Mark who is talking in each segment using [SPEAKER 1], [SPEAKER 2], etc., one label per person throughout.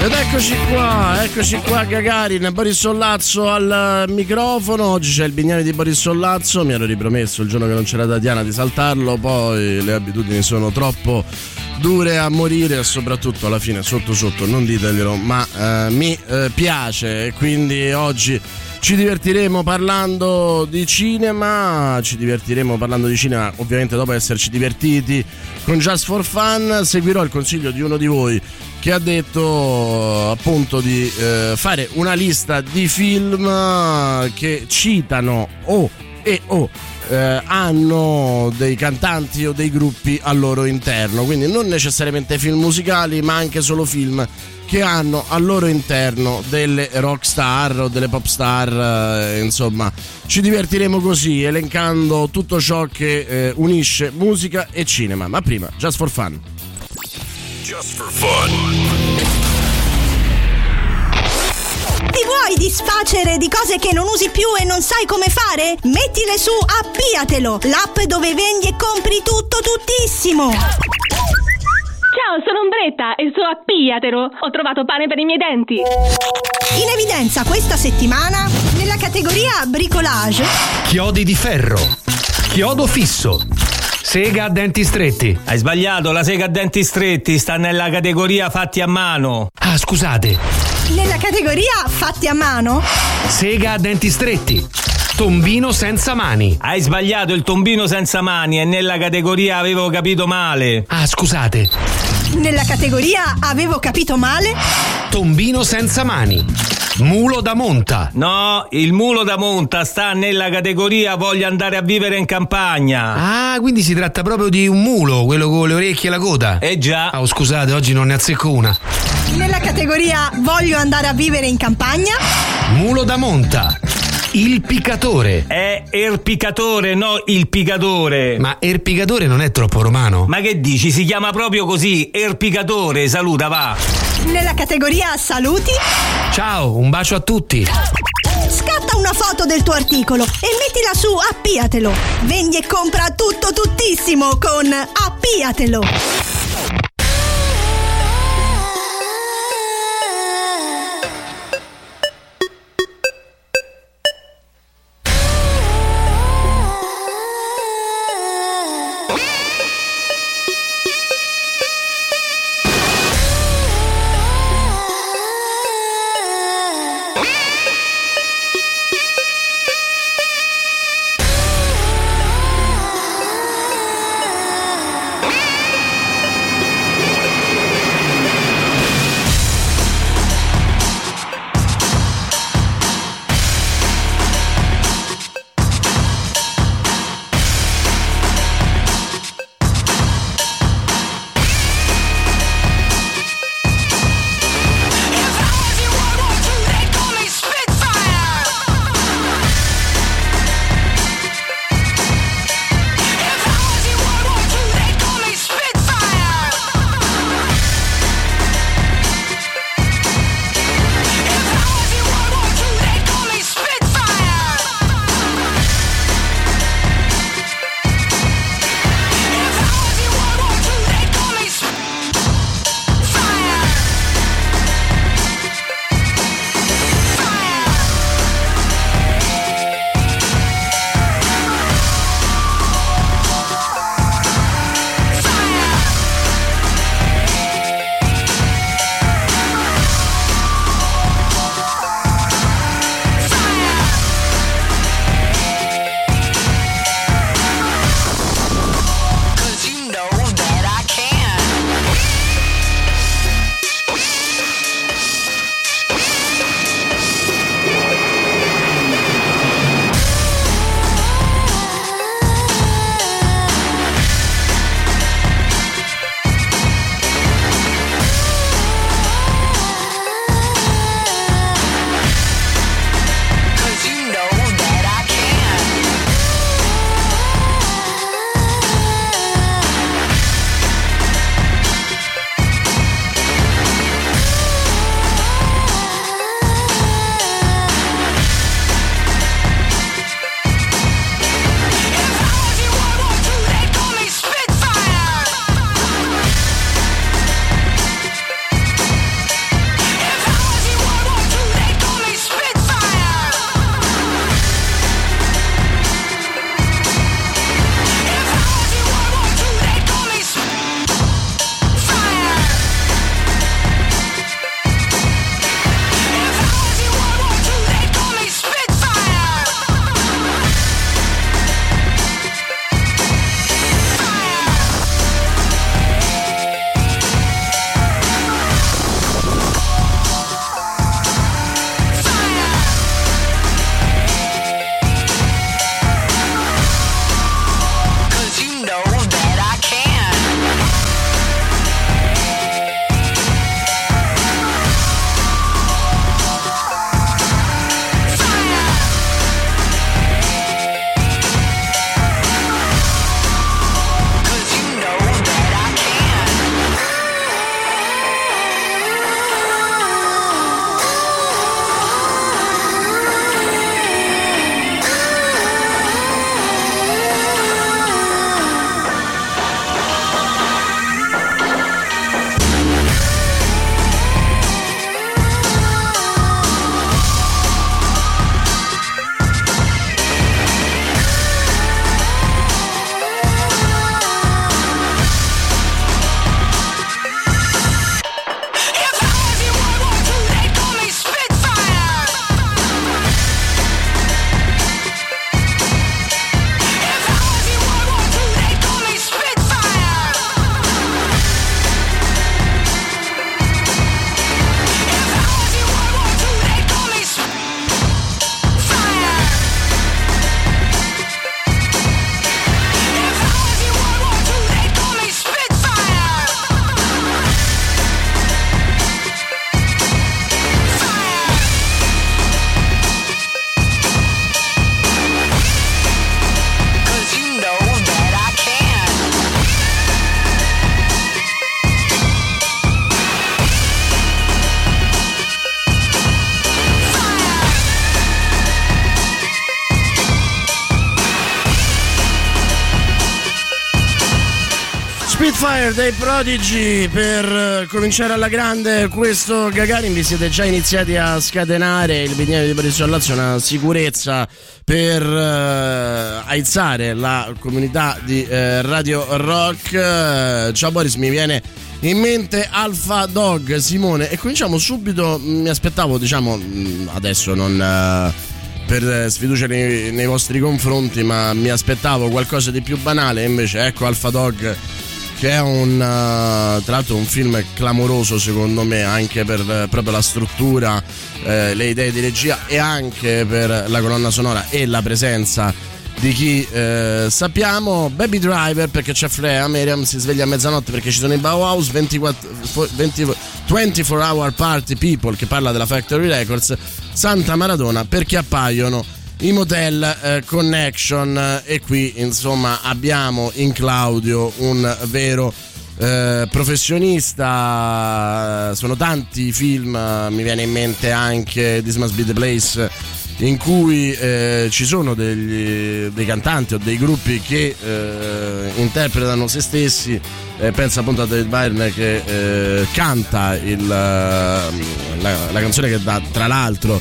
[SPEAKER 1] Ed eccoci qua, eccoci qua Gagarin, Boris Sollazzo al microfono, oggi c'è il bigname di Boris Sollazzo, mi ero ripromesso il giorno che non c'era Tatiana di saltarlo, poi le abitudini sono troppo dure a morire e soprattutto alla fine sotto sotto. Non diteglielo, ma eh, mi eh, piace. E quindi oggi ci divertiremo parlando di cinema, ci divertiremo parlando di cinema ovviamente dopo esserci divertiti. Con Just for Fun, seguirò il consiglio di uno di voi che ha detto appunto di eh, fare una lista di film che citano o e o eh, hanno dei cantanti o dei gruppi al loro interno, quindi non necessariamente film musicali, ma anche solo film che hanno al loro interno delle rock star o delle pop star, eh, insomma, ci divertiremo così elencando tutto ciò che eh, unisce musica e cinema. Ma prima, just for fun.
[SPEAKER 2] Just for fun.
[SPEAKER 3] Ti vuoi disfacere di cose che non usi più e non sai come fare? Mettile su Appiatelo, l'app dove vendi e compri tutto tuttissimo.
[SPEAKER 4] Ciao, sono Ombretta e su Appiatelo ho trovato pane per i miei denti.
[SPEAKER 3] In evidenza questa settimana nella categoria bricolage
[SPEAKER 5] Chiodi di ferro. Chiodo fisso. Sega a denti stretti.
[SPEAKER 6] Hai sbagliato, la sega a denti stretti sta nella categoria fatti a mano.
[SPEAKER 5] Ah, scusate.
[SPEAKER 3] nella categoria fatti a mano
[SPEAKER 5] Sega a denti stretti. Tombino senza mani.
[SPEAKER 6] Hai sbagliato, il tombino senza mani è nella categoria avevo capito male.
[SPEAKER 5] Ah, scusate.
[SPEAKER 3] nella categoria avevo capito male
[SPEAKER 5] Tombino senza mani. Mulo da monta.
[SPEAKER 6] No, il mulo da monta sta nella categoria voglio andare a vivere in campagna.
[SPEAKER 5] Ah, quindi si tratta proprio di un mulo, quello con le orecchie e la coda.
[SPEAKER 6] Eh già.
[SPEAKER 5] Ah, oh, scusate, oggi non ne azzecco una.
[SPEAKER 3] nella categoria voglio andare a vivere in campagna
[SPEAKER 5] Mulo da monta. Il piccatore.
[SPEAKER 6] È erpicatore, no il picatore.
[SPEAKER 5] Ma erpicatore non è troppo romano?
[SPEAKER 6] Ma che dici? Si chiama proprio così, erpicatore, saluta, va.
[SPEAKER 3] Nella categoria saluti.
[SPEAKER 5] Ciao, un bacio a tutti.
[SPEAKER 3] scatta una foto del tuo articolo e mettila su Appiatelo. Vendi e compra tutto tuttissimo con Appiatelo
[SPEAKER 1] Dei Prodigy per eh, cominciare alla grande questo Gagarin. Vi siete già iniziati a scatenare il bignale di Boris Lazio una sicurezza per eh, aizzare la comunità di eh, Radio Rock. Eh, ciao Boris mi viene in mente Alpha Dog Simone. E cominciamo subito. Mi aspettavo diciamo mh, adesso non eh, per sfiducia nei, nei vostri confronti, ma mi aspettavo qualcosa di più banale. Invece, ecco Alpha Dog, che è un uh, tra l'altro un film clamoroso, secondo me, anche per uh, proprio la struttura, eh, le idee di regia e anche per la colonna sonora e la presenza di chi eh, sappiamo. Baby Driver perché c'è Freya, Miriam si sveglia a mezzanotte perché ci sono i Bauhaus, 24, 20 24 Hour Party People che parla della Factory Records, Santa Maradona perché appaiono i Motel eh, Connection eh, e qui insomma abbiamo in Claudio un vero eh, professionista. Sono tanti i film eh, mi viene in mente anche This Must Be the Place in cui eh, ci sono degli, dei cantanti o dei gruppi che eh, interpretano se stessi penso appunto a David Byrne che canta il, la, la canzone che dà tra l'altro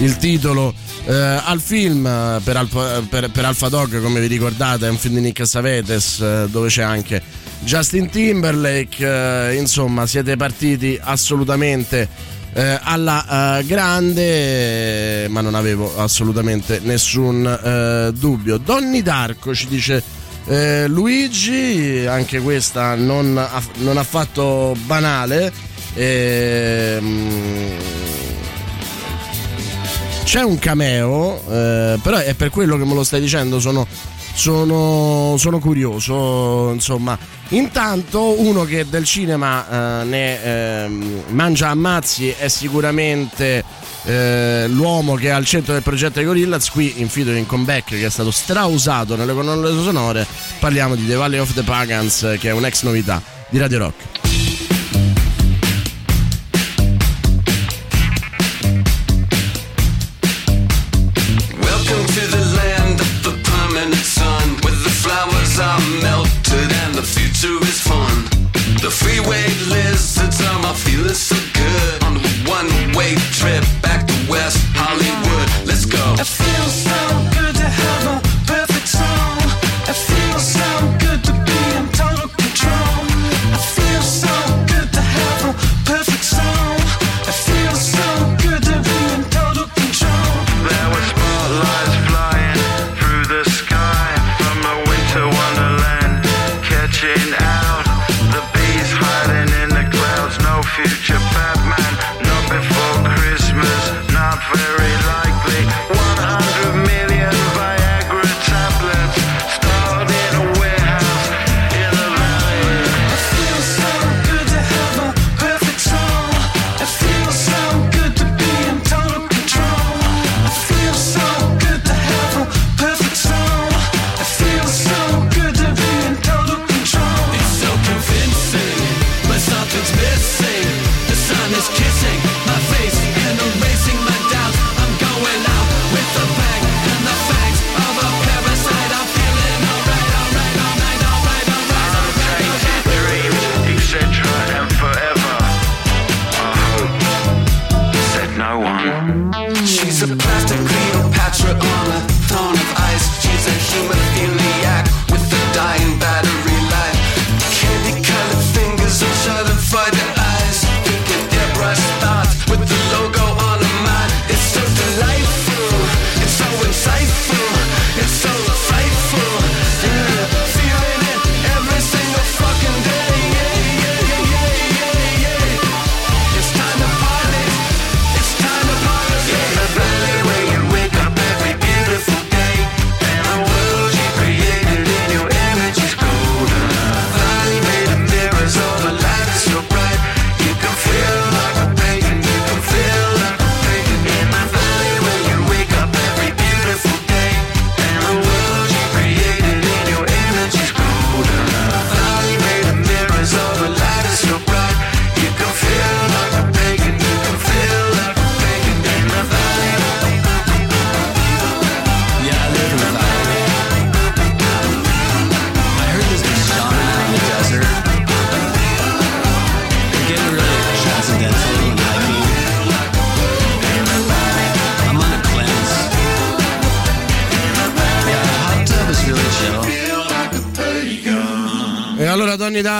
[SPEAKER 1] il titolo eh, al film eh, per, Alfa, per, per, Alpha Dog come vi ricordate è un film di Nick Savetes eh, dove c'è anche Justin Timberlake eh, insomma siete partiti assolutamente eh, alla grande ma non avevo assolutamente nessun dubbio. Donny Darko ci dice Luigi anche questa non, non affatto banale ehm, c'è un cameo, eh, però è per quello che me lo stai dicendo, sono, sono, sono curioso, insomma. Intanto uno che del cinema eh, ne eh, mangia ammazzi è sicuramente eh, l'uomo che è al centro del progetto dei Gorillaz, qui in featuring con Beck che è stato strausato nelle colonne sonore, parliamo di The Valley of the Pagans che è un'ex novità di Radio Rock.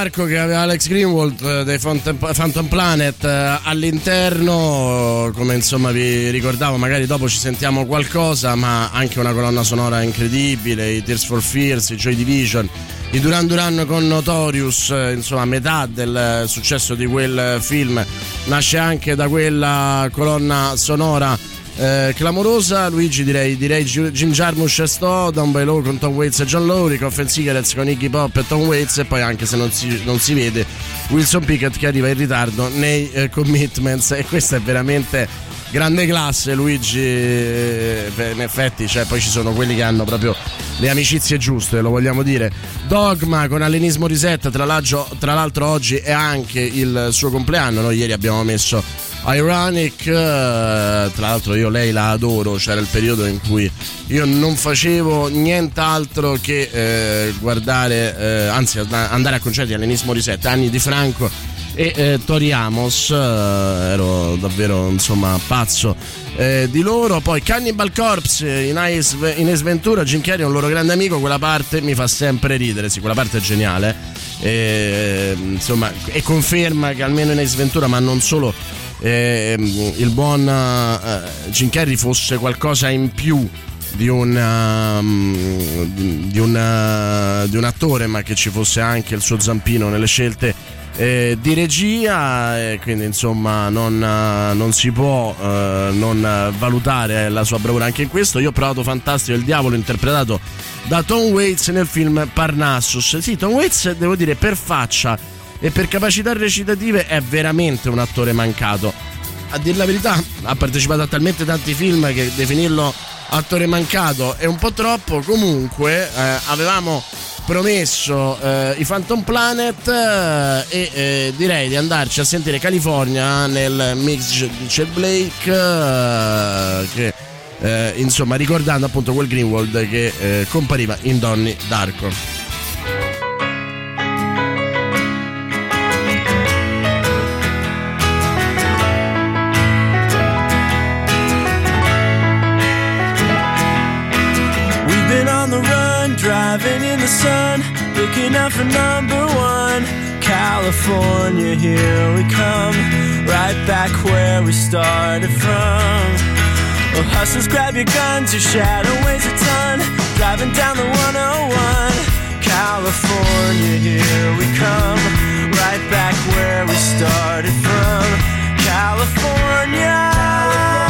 [SPEAKER 1] Darko che aveva Alex Greenwald eh, dei Phantom, Planet eh, all'interno, come insomma vi ricordavo, magari dopo ci sentiamo qualcosa, ma anche una colonna sonora incredibile, i Tears for Fears, i Joy Division, i Duran Duran con Notorious, eh, insomma metà del successo di quel film nasce anche da quella colonna sonora eh, clamorosa Luigi direi direi Jim Jarmusch e Sto by Law con Tom Waits e John Lowry Coffee and Cigarettes con Iggy Pop e Tom Waits e poi anche se non si, non si vede Wilson Pickett che arriva in ritardo nei eh, commitments e questa è veramente grande classe Luigi eh, in effetti cioè, poi ci sono quelli che hanno proprio le amicizie giuste lo vogliamo dire. Dogma con Allenismo Reset tra tra l'altro oggi è anche il suo compleanno noi ieri abbiamo messo Ironic, eh, tra l'altro io lei la adoro, c'era il periodo in cui io non facevo nient'altro che eh, guardare, eh, anzi andare a concerti all'Enismo Reset, anni di Franco e eh, Tori Amos, eh, ero davvero insomma pazzo eh, di loro. Poi Cannibal Corpse in Ace, in Ace Ventura, Jim Carrey è un loro grande amico, quella parte mi fa sempre ridere, sì, quella parte è geniale. E, insomma, e conferma che almeno in Ace Ventura, ma non solo, eh, il buon eh, Jim Carrey fosse qualcosa in più di un, um, di, un, uh, di un attore, ma che ci fosse anche il suo zampino nelle scelte eh, di regia e quindi insomma non, uh, non si può uh, non valutare la sua bravura anche in questo. Io ho provato fantastico il diavolo interpretato da Tom Waits nel film Parnassus. Sì Tom Waits devo dire per faccia e per capacità recitative è veramente un attore mancato. A dire la verità ha partecipato a talmente tanti film che definirlo attore mancato è un po' troppo. Comunque eh, avevamo promesso eh, i Phantom Planet eh, e eh, direi di andarci a sentire California nel mix di Chet Blake eh, che eh, insomma ricordando appunto quel Greenwald che compariva in Donnie Darko.
[SPEAKER 7] Driving in the sun, looking out for number one. California, here we come, right back where we started from. Well, hustlers, grab your guns, your shadow weighs a ton, driving down the 101. California, here we come, right back where we started from. California. Here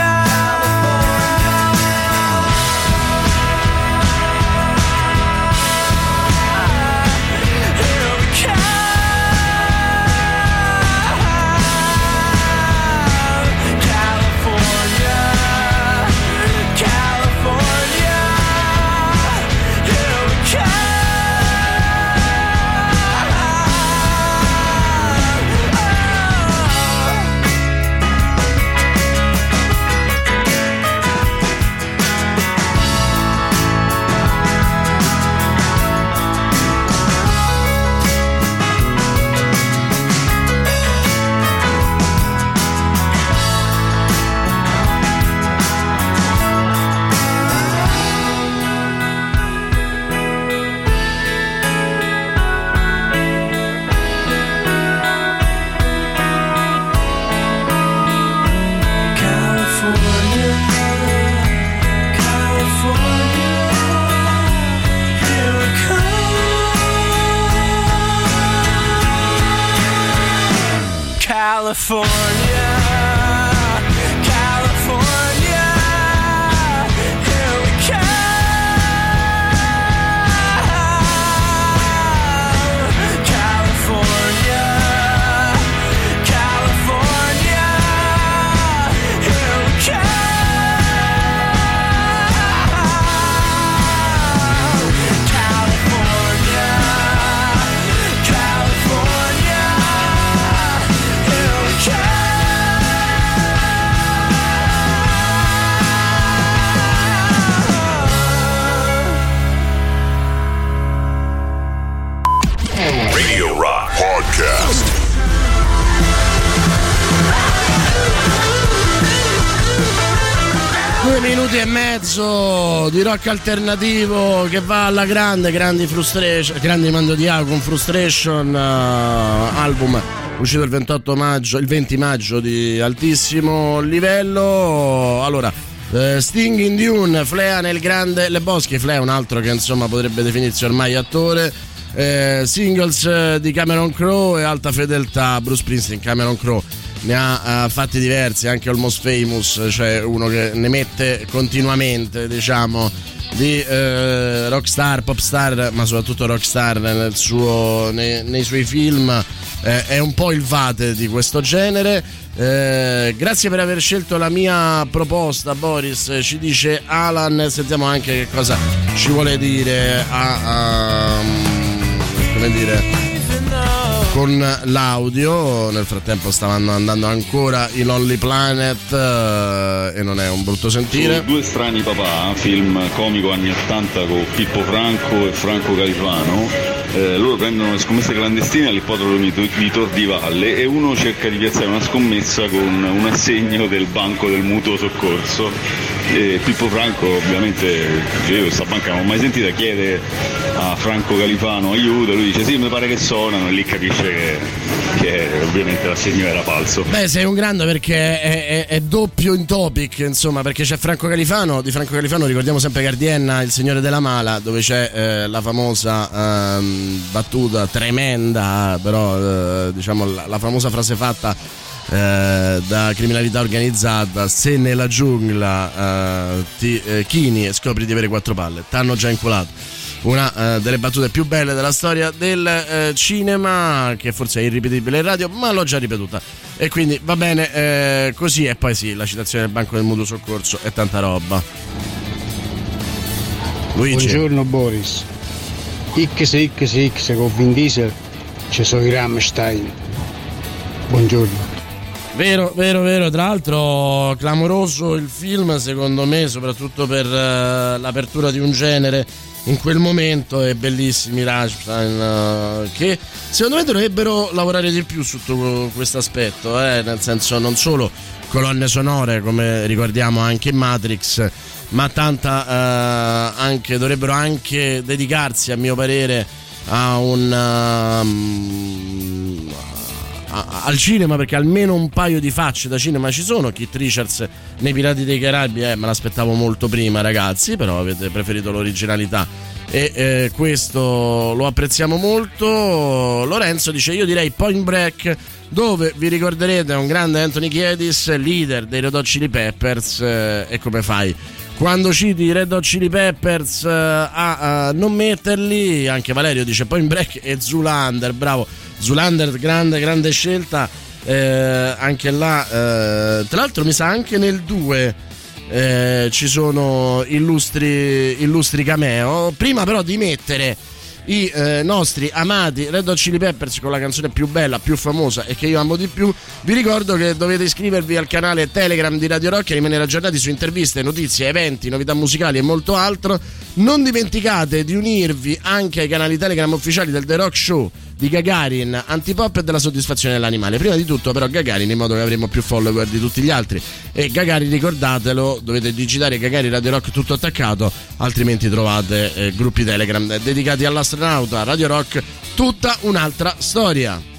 [SPEAKER 1] Di rock alternativo che va alla grande, grandi frustration, grandi mando di con Frustration, eh, album uscito il 28 maggio, il 20 maggio di altissimo livello. Allora, eh, Sting in Dune, Flea nel grande Le Boschi, Flea è un altro che insomma potrebbe definirsi ormai attore. Eh, singles eh, di Cameron Crowe e alta fedeltà Bruce Springsteen Cameron Crowe ne ha eh, fatti diversi anche Almost Famous cioè uno che ne mette continuamente diciamo di eh, rockstar, popstar ma soprattutto rockstar suo, nei, nei suoi film Eh, è un po' il vate di questo genere. Eh, grazie per aver scelto la mia proposta Boris ci dice Alan sentiamo anche che cosa ci vuole dire a- a- come dire con l'audio. Nel frattempo stavano andando ancora i Lonely Planet eh, e non è un brutto sentire.
[SPEAKER 8] Su Due strani papà, film comico anni 80 con Pippo Franco e Franco Califano. Eh, loro prendono le scommesse clandestine all'ippodromo di, Tor di Valle e uno cerca di piazzare una scommessa con un assegno del banco del mutuo soccorso. E Pippo Franco ovviamente io questa banca non l'ho mai sentita, chiede a Franco Califano aiuto, lui dice sì mi pare che suonano e lì capisce che, che ovviamente l'assegno era falso.
[SPEAKER 1] Beh, sei un grande perché è, è- è doppio in topic, insomma, perché c'è Franco Califano. Di Franco Califano ricordiamo sempre Gardienna, il Signore della Mala, dove c'è eh, la famosa ehm, battuta tremenda, però eh, diciamo la, la famosa frase fatta eh, da criminalità organizzata: se nella giungla eh, ti eh, chini e scopri di avere quattro palle, t'hanno già inculato una eh, delle battute più belle della storia del eh, cinema, che forse è irripetibile in radio, ma l'ho già ripetuta. E quindi va bene così. E poi sì, la citazione del Banco del Mutuo Soccorso è tanta roba. Luigi.
[SPEAKER 9] Buongiorno Boris. X X X con Vin Diesel ci sono i Rammstein. Buongiorno.
[SPEAKER 1] Vero, vero, vero. Tra l'altro, clamoroso il film, secondo me, soprattutto per eh, l'apertura di un genere in quel momento. E bellissimi Rammstein, eh, che secondo me dovrebbero lavorare di più sotto questo aspetto. eh, nel senso, non solo colonne sonore, come ricordiamo anche in Matrix, ma tanta eh, anche dovrebbero anche dedicarsi, a mio parere, a un. um, al cinema perché almeno un paio di facce da cinema ci sono. Kit Richards nei Pirati dei Caraibi, eh, me l'aspettavo molto prima, ragazzi, però avete preferito l'originalità. E eh, questo lo apprezziamo molto. Lorenzo dice: Io direi Point Break, dove vi ricorderete un grande Anthony Kiedis, leader dei Red Hot Chili Peppers. eh, e come fai? Quando citi i Red Hot Chili Peppers eh, a, a non metterli, anche Valerio dice Point Break e Zulander, bravo. Zulander, grande, grande scelta. eh, anche là, eh, tra l'altro, mi sa anche nel 2 eh, ci sono illustri, illustri cameo. Prima, però, di mettere i eh, nostri amati Red Hot Chili Peppers con la canzone più bella, più famosa e che io amo di più, vi ricordo che dovete iscrivervi al canale Telegram di Radio Rock e rimanere aggiornati su interviste, notizie, eventi, novità musicali e molto altro. Non dimenticate di unirvi anche ai canali Telegram ufficiali del The Rock Show di Gagarin, Antipop e della soddisfazione dell'animale. Prima di tutto, però, Gagarin in modo che avremo più follower di tutti gli altri. E Gagarin, ricordatelo, dovete digitare Gagarin Radio Rock tutto attaccato, altrimenti trovate eh, gruppi Telegram dedicati all'astronauta. Radio Rock, tutta un'altra storia.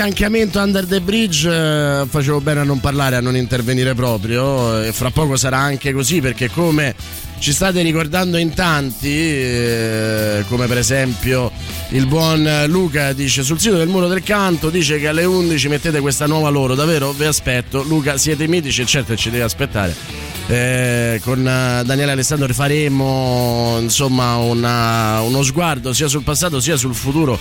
[SPEAKER 1] Affiancamento under the bridge eh, facevo bene a non parlare, a non intervenire proprio e fra poco sarà anche così perché come ci state ricordando in tanti, eh, come per esempio il buon Luca dice sul sito del muro del canto dice che alle 11 mettete questa nuova loro, davvero vi aspetto. Luca siete mitici, certo ci devi aspettare. Eh, con eh, Daniele Alessandro faremo insomma una- uno sguardo sia sul passato sia sul futuro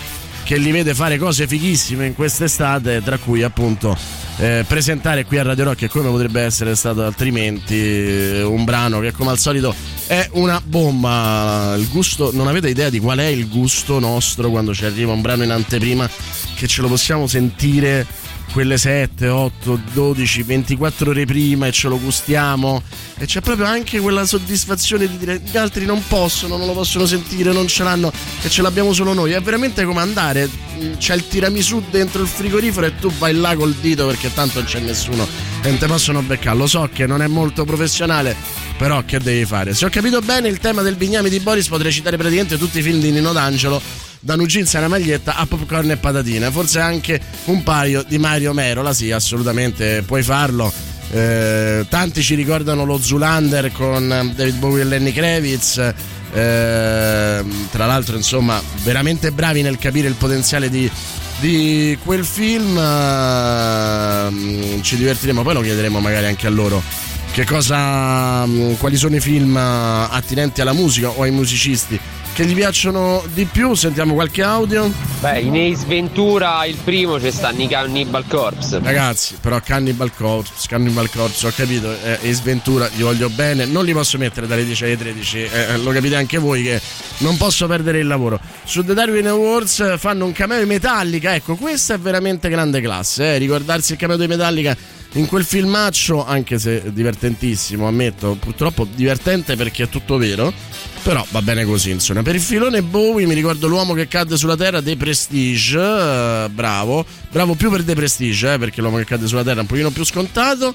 [SPEAKER 1] che li vede fare cose fighissime in quest'estate, tra cui appunto eh, presentare qui a Radio Rock, e come potrebbe essere stato altrimenti, eh, un brano che come al solito è una bomba. Il gusto, non avete idea di qual è il gusto nostro quando ci arriva un brano in anteprima che ce lo possiamo sentire quelle 7, 8, 12, 24 ore prima e ce lo gustiamo e c'è proprio anche quella soddisfazione di dire gli altri non possono, non lo possono sentire, non ce l'hanno e ce l'abbiamo solo noi. È veramente come andare, c'è il tiramisù dentro il frigorifero e tu vai là col dito perché tanto non c'è nessuno e non te possono beccare. Lo so che non è molto professionale, però che devi fare? Se ho capito bene il tema del bignami di Boris potrei citare praticamente tutti i film di Nino D'Angelo da un jeans a una maglietta a popcorn e patatine, forse anche un paio di Mario Merola, sì, assolutamente puoi farlo. Eh, tanti ci ricordano lo Zulander con David Bowie e Lenny Kravitz. eh, tra l'altro, insomma, veramente bravi nel capire il potenziale di di quel film. Ehm, ci divertiremo, poi lo chiederemo magari anche a loro. Cosa, mm, quali sono i film eh, attinenti alla musica o ai musicisti che gli piacciono di più. Sentiamo qualche audio.
[SPEAKER 10] Beh, in Ace Ventura il primo c'è sta Nick Cannibal Corpse.
[SPEAKER 1] Ragazzi, però Cannibal Corpse, Cannibal Corpse, ho capito, eh, Ace Ventura, gli voglio bene, non li posso mettere dalle 10 alle 13, eh, lo capite anche voi che non posso perdere il lavoro. Su The Darwin Awards fanno un cameo di Metallica, ecco, questa è veramente grande classe, eh, ricordarsi il cameo di Metallica in quel filmaccio, anche se divertentissimo, ammetto, purtroppo divertente perché è tutto vero, però va bene così, insomma. Per il filone Bowie mi ricordo l'uomo che cadde sulla terra, The Prestige, eh, bravo, bravo più per The Prestige, eh, perché l'uomo che cadde sulla terra è un pochino più scontato.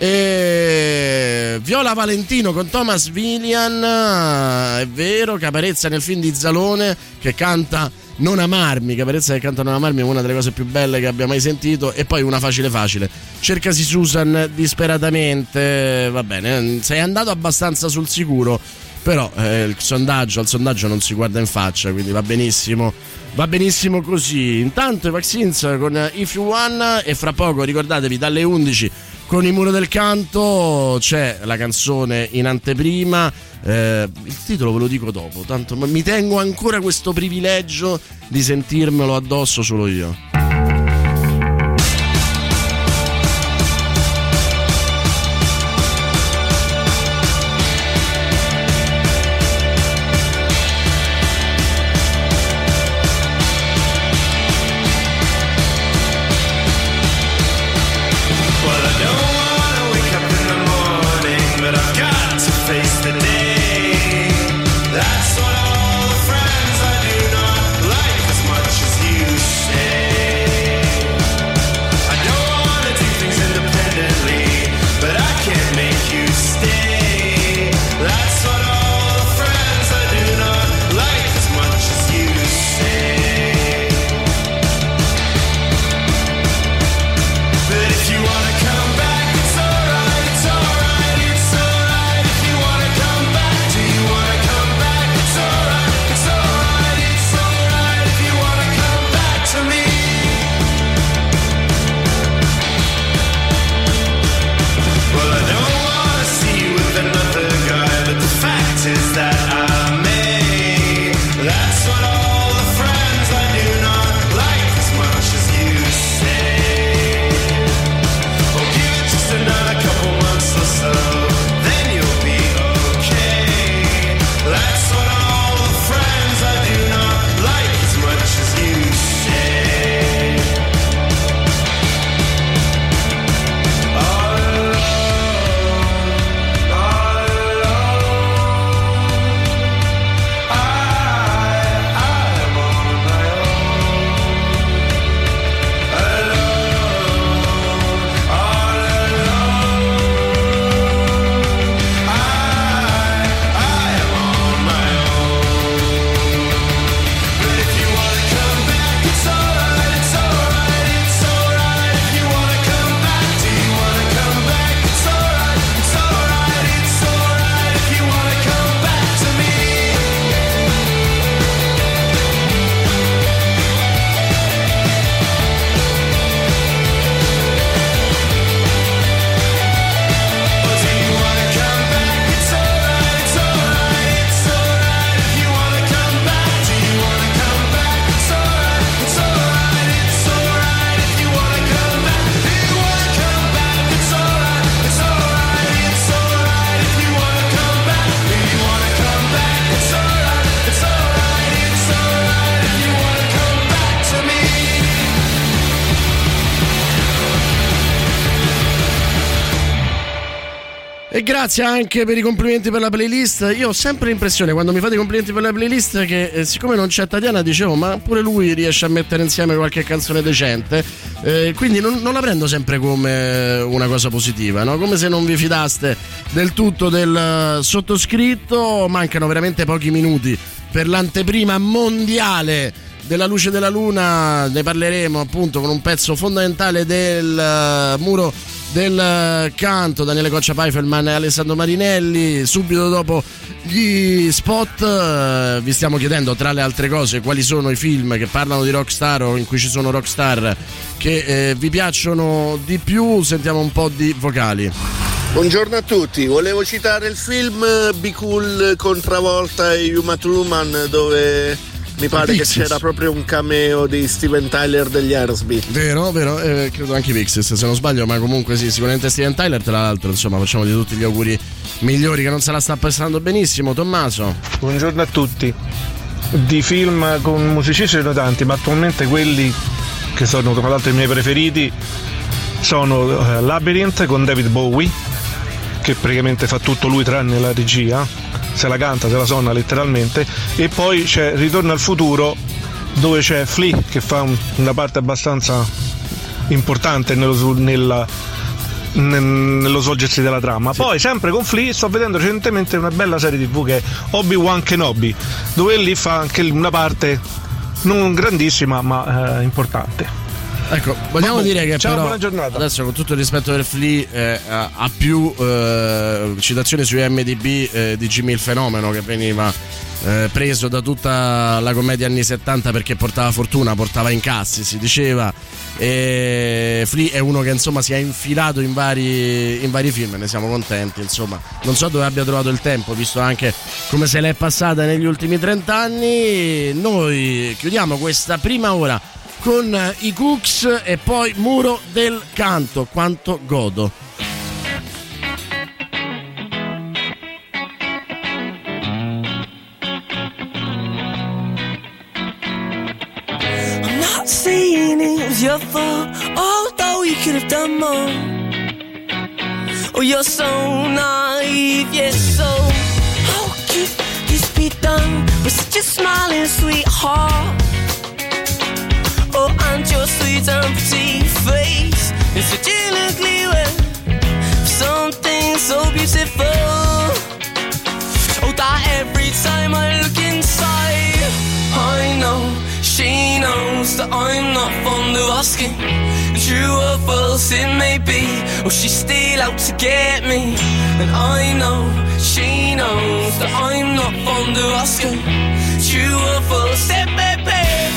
[SPEAKER 1] E Viola Valentino con Thomas Villian, eh, è vero, Caparezza nel film di Zalone che canta Non amarmi, Caparezza che canta Non amarmi è una delle cose più belle che abbia mai sentito e poi una facile facile. Cercasi Susan disperatamente, va bene, sei andato abbastanza sul sicuro, però eh, il sondaggio, al sondaggio non si guarda in faccia, quindi va benissimo. Va benissimo così. Intanto i Vaccines con If You One e fra poco ricordatevi dalle 11 con il muro del canto c'è la canzone in anteprima. Eh, il titolo ve lo dico dopo, tanto mi tengo ancora questo privilegio di sentirmelo addosso solo io. Grazie anche per i complimenti per la playlist. Io ho sempre l'impressione quando mi fate i complimenti per la playlist che eh, siccome non c'è Tatiana dicevo ma pure lui riesce a mettere insieme qualche canzone decente. Eh, quindi non, non la prendo sempre come una cosa positiva, no? come se non vi fidaste del tutto del eh, sottoscritto. Mancano veramente pochi minuti per l'anteprima mondiale della luce della luna ne parleremo appunto con un pezzo fondamentale del eh, muro del eh, canto Daniele Coccia Paifelman e Alessandro Marinelli. Subito dopo gli spot eh, vi stiamo chiedendo tra le altre cose quali sono i film che parlano di rockstar o in cui ci sono rockstar che eh, vi piacciono di più? Sentiamo un po' di vocali.
[SPEAKER 11] Buongiorno a tutti, volevo citare il film Be Cool con Travolta e Uma Truman dove mi pare che
[SPEAKER 1] Pixies.
[SPEAKER 11] c'era proprio un cameo di Steven Tyler degli Aerosmith.
[SPEAKER 1] Vero, vero, eh, credo anche Vixis se non sbaglio, ma comunque sì, sicuramente Steven Tyler, tra l'altro, insomma, facciamo di tutti gli auguri migliori che non se la sta passando benissimo. Tommaso.
[SPEAKER 12] Buongiorno a tutti. Di film con musicisti ce ne sono tanti, ma attualmente quelli che sono tra l'altro i miei preferiti sono eh, Labyrinth con David Bowie, che praticamente fa tutto lui tranne la regia, se la canta, se la suona letteralmente, e poi c'è Ritorno al futuro dove c'è Flea che fa un- una parte abbastanza importante nello, nella- ne- nello svolgersi della trama. Poi, sempre con Flea, sto vedendo recentemente una bella serie TV che è Obi-Wan Kenobi, dove lì fa anche una parte non grandissima ma eh, importante.
[SPEAKER 1] Ecco, vogliamo
[SPEAKER 12] Vabbè,
[SPEAKER 1] dire che
[SPEAKER 12] ciao,
[SPEAKER 1] però
[SPEAKER 12] buona giornata.
[SPEAKER 1] adesso con tutto il rispetto per Flea eh, ha ha più eh, citazioni su MDB eh, di Jimmy il fenomeno che veniva eh, preso da tutta la commedia anni 70 perché portava fortuna, portava incassi, si diceva. E Flea è uno che insomma si è infilato in vari, in vari film, ne siamo contenti. Insomma, non so dove abbia trovato il tempo, visto anche come se l'è passata negli ultimi 30 anni. Noi chiudiamo questa prima ora con eh, i Cooks e poi Muro del Canto. Quanto godo.
[SPEAKER 13] Your fault, although you could have done more. Oh, you're so naive, yes, so how could this be done with such a smiling sweetheart? Oh, your sweet and pretty face is such an ugly way for something so beautiful. Oh, that every time I look inside, I know she knows that I'm not fond of asking. True or false it may be, or she's still out to get me. And I know she knows that I'm not fond of asking. True or false it may be,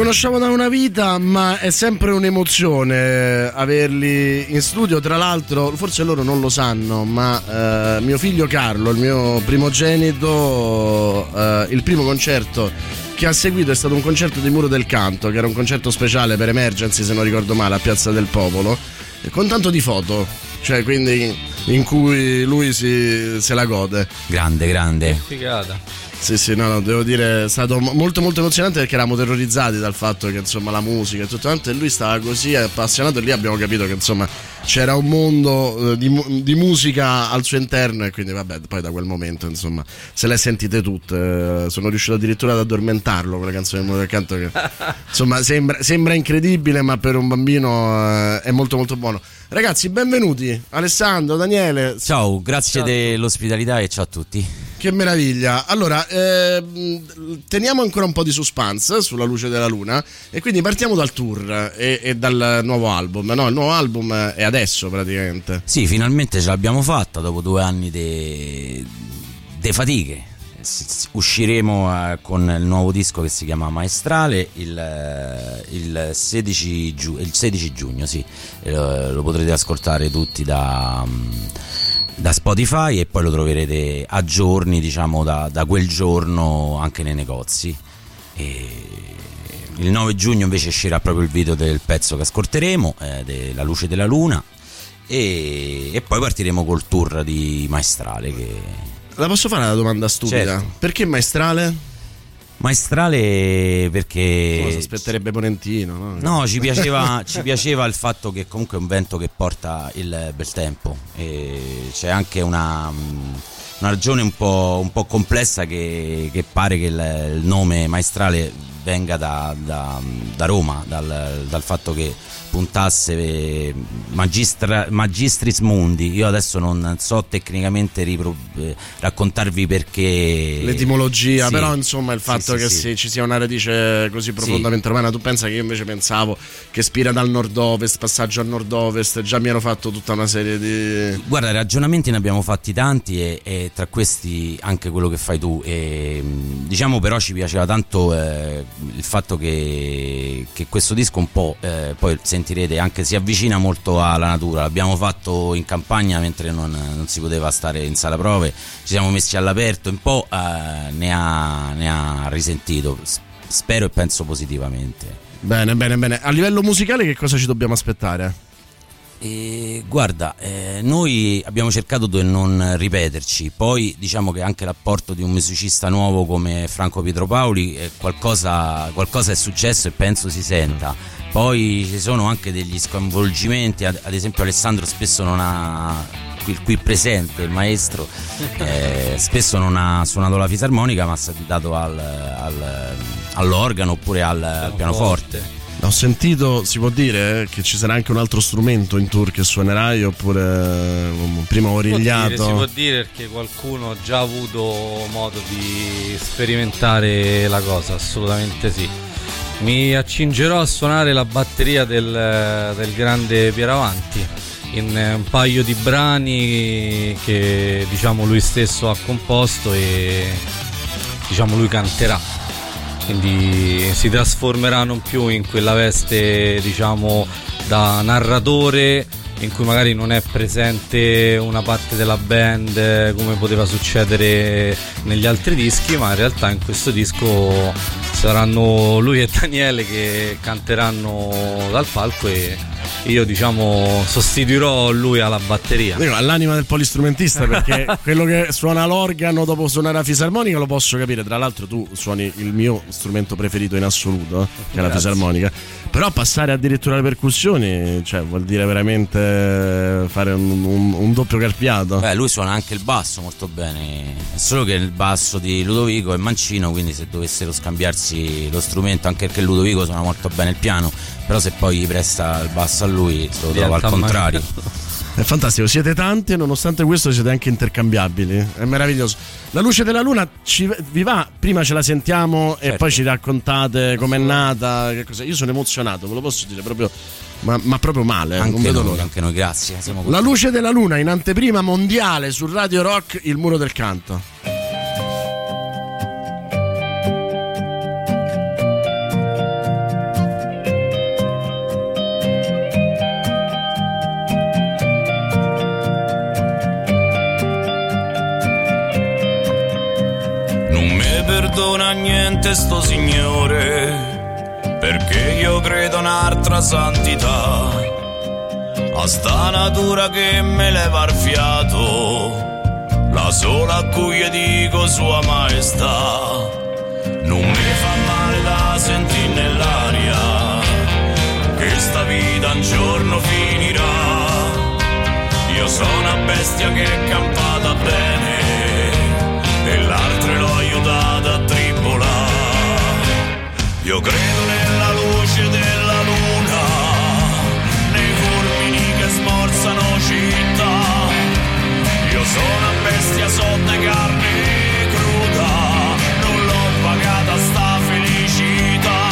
[SPEAKER 1] conosciamo da una vita, ma è sempre un'emozione averli in studio. Tra l'altro, forse loro non lo sanno, ma eh, mio figlio Carlo, il mio primogenito, eh, il primo concerto che ha seguito è stato un concerto di Muro del Canto, che era un concerto speciale per Emergency, se non ricordo male, a Piazza del Popolo, con tanto di foto, cioè quindi in cui lui si, se la gode.
[SPEAKER 14] Grande, grande.
[SPEAKER 15] Figata.
[SPEAKER 1] Sì, sì, no, no, devo dire, è stato mo- molto molto emozionante perché eravamo terrorizzati dal fatto che insomma la musica e tutto quanto e lui stava così appassionato e lì abbiamo capito che insomma c'era un mondo eh, di, di musica al suo interno e quindi vabbè, poi da quel momento insomma se le sentite tutte, eh, sono riuscito addirittura ad addormentarlo con del Muro del Canto che insomma sembra, sembra incredibile ma per un bambino eh, è molto molto buono. Ragazzi, benvenuti Alessandro, Daniele.
[SPEAKER 14] Ciao, grazie dell'ospitalità e ciao a tutti.
[SPEAKER 1] Che meraviglia. Allora, ehm, teniamo ancora un po' di suspense sulla luce della luna e quindi partiamo dal tour e, e dal nuovo album. No, il nuovo album è adesso praticamente.
[SPEAKER 14] Sì, finalmente ce l'abbiamo fatta dopo due anni di fatiche. Usciremo eh, con il nuovo disco che si chiama Maestrale il, eh, il 16, giu- il 16 giugno, sì. Eh, lo potrete ascoltare tutti da, mm, da Spotify e poi lo troverete a giorni, diciamo, da, da quel giorno anche nei negozi. E il 9 giugno invece uscirà proprio il video del pezzo che ascolteremo, eh, della luce della luna. E, e poi partiremo col tour di Maestrale. Che...
[SPEAKER 1] La posso fare una domanda stupida?
[SPEAKER 14] Certo.
[SPEAKER 1] Perché maestrale?
[SPEAKER 14] Maestrale perché.
[SPEAKER 1] Cosa aspetterebbe Ponentino, no?
[SPEAKER 14] No, ci piaceva, ci piaceva il fatto che comunque è un vento che porta il bel tempo e c'è anche una, mm, una ragione un po', un po' complessa che, che pare che il, il nome maestrale venga da, da- da Roma, dal, dal fatto che puntasse eh, magistra- Magistris Mundi. Io adesso non so tecnicamente ripro- eh, raccontarvi perché...
[SPEAKER 1] L'etimologia,
[SPEAKER 14] Sì.
[SPEAKER 1] però insomma il fatto
[SPEAKER 14] sì,
[SPEAKER 1] che
[SPEAKER 14] sì.
[SPEAKER 1] ci sia una radice così profondamente romana, tu pensa che io invece pensavo che ispira dal nord-ovest, passaggio a nord-ovest, già mi ero fatto tutta una serie di...
[SPEAKER 14] Guarda, ragionamenti ne abbiamo fatti tanti e, e tra questi anche quello che fai tu. E, mh, diciamo però ci piaceva tanto eh, il fatto che, che questo disco un po', eh, poi sentirete, anche si avvicina molto alla natura. L'abbiamo fatto in campagna mentre non, non si poteva stare in sala prove, ci siamo messi all'aperto, un po' eh, ne, ha, ne ha risentito, spero e penso positivamente.
[SPEAKER 1] Bene, bene, bene. A livello musicale che cosa ci dobbiamo aspettare?
[SPEAKER 14] E guarda, eh, noi abbiamo cercato di non ripeterci, poi diciamo che anche l'apporto di un musicista nuovo come Franco Pietropaoli eh, qualcosa, qualcosa è successo e penso si senta. Poi ci sono anche degli sconvolgimenti, ad, ad esempio Alessandro spesso non ha, qui, qui presente il maestro, eh, spesso non ha suonato la fisarmonica ma si è dato al- al- all'organo oppure al, al pianoforte.
[SPEAKER 1] Ho sentito, si può dire, eh, che ci sarà anche un altro strumento in tour che suonerai oppure eh, prima
[SPEAKER 15] Si può dire,
[SPEAKER 1] origliato?
[SPEAKER 15] si può dire perché qualcuno ha già avuto modo di sperimentare la cosa, assolutamente sì. Mi accingerò a suonare la batteria del, del grande Pieravanti in un paio di brani che diciamo lui stesso ha composto e diciamo lui canterà. Quindi si trasformerà non più in quella veste diciamo da narratore in cui magari non è presente una parte della band eh, come poteva succedere negli altri dischi ma in realtà in questo disco saranno lui e Daniele che canteranno dal palco e io diciamo sostituirò lui alla batteria.
[SPEAKER 1] Dico, all'anima del polistrumentista perché quello che suona l'organo dopo suonare la fisarmonica lo posso capire. Tra l'altro tu suoni il mio strumento preferito in assoluto che è la fisarmonica però passare addirittura alle percussioni cioè vuol dire veramente fare un, un- un doppio carpiato.
[SPEAKER 14] Beh, lui suona anche il basso molto bene, è solo che il basso di Ludovico è mancino, quindi se dovessero scambiarsi lo strumento, anche perché Ludovico suona molto bene il piano, però se poi gli presta il basso a lui se lo trova al contrario.
[SPEAKER 1] È fantastico, siete tanti e nonostante questo siete anche intercambiabili. È meraviglioso. La luce della luna ci- vi va? Prima ce la sentiamo e
[SPEAKER 14] Certo.
[SPEAKER 1] poi ci raccontate com'è nata. Io sono emozionato, ve lo posso dire proprio. ma, ma proprio male. eh, non
[SPEAKER 14] Anche
[SPEAKER 1] vedo
[SPEAKER 14] noi,
[SPEAKER 1] l'ora.
[SPEAKER 14] anche noi, grazie.
[SPEAKER 1] La luce della luna in anteprima mondiale su Radio Rock, il muro del canto.
[SPEAKER 16] Perdona niente sto signore, perché io credo un'altra santità. A sta natura che me leva il fiato, la sola a cui io dico sua maestà. Non mi fa male da sentire nell'aria, che sta vita un giorno finirà. Io sono una bestia che è campata bene Io credo nella luce della luna, nei fulmini che smorzano città. Io sono una bestia sotto carne cruda, non l'ho pagata sta felicità.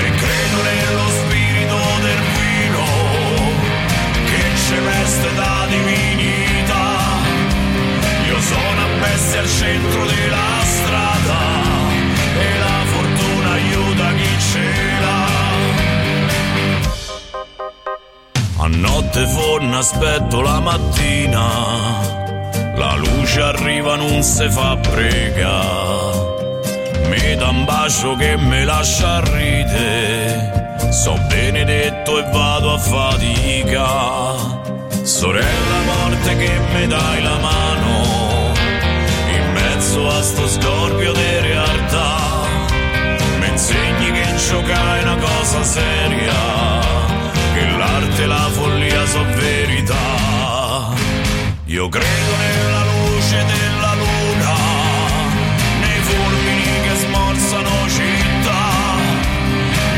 [SPEAKER 16] E credo nello spirito del vino che ci veste da divinità. Io sono a bestia al centro della notte forna aspetto la mattina, la luce arriva non se fa prega. Mi dà un bacio che mi lascia ride, so benedetto e vado a fatica. Sorella morte che mi dai la mano, in mezzo a sto scorpio di realtà, mi insegni che giocare è una cosa seria, Io credo nella luce della luna, nei fulmini che smorzano città.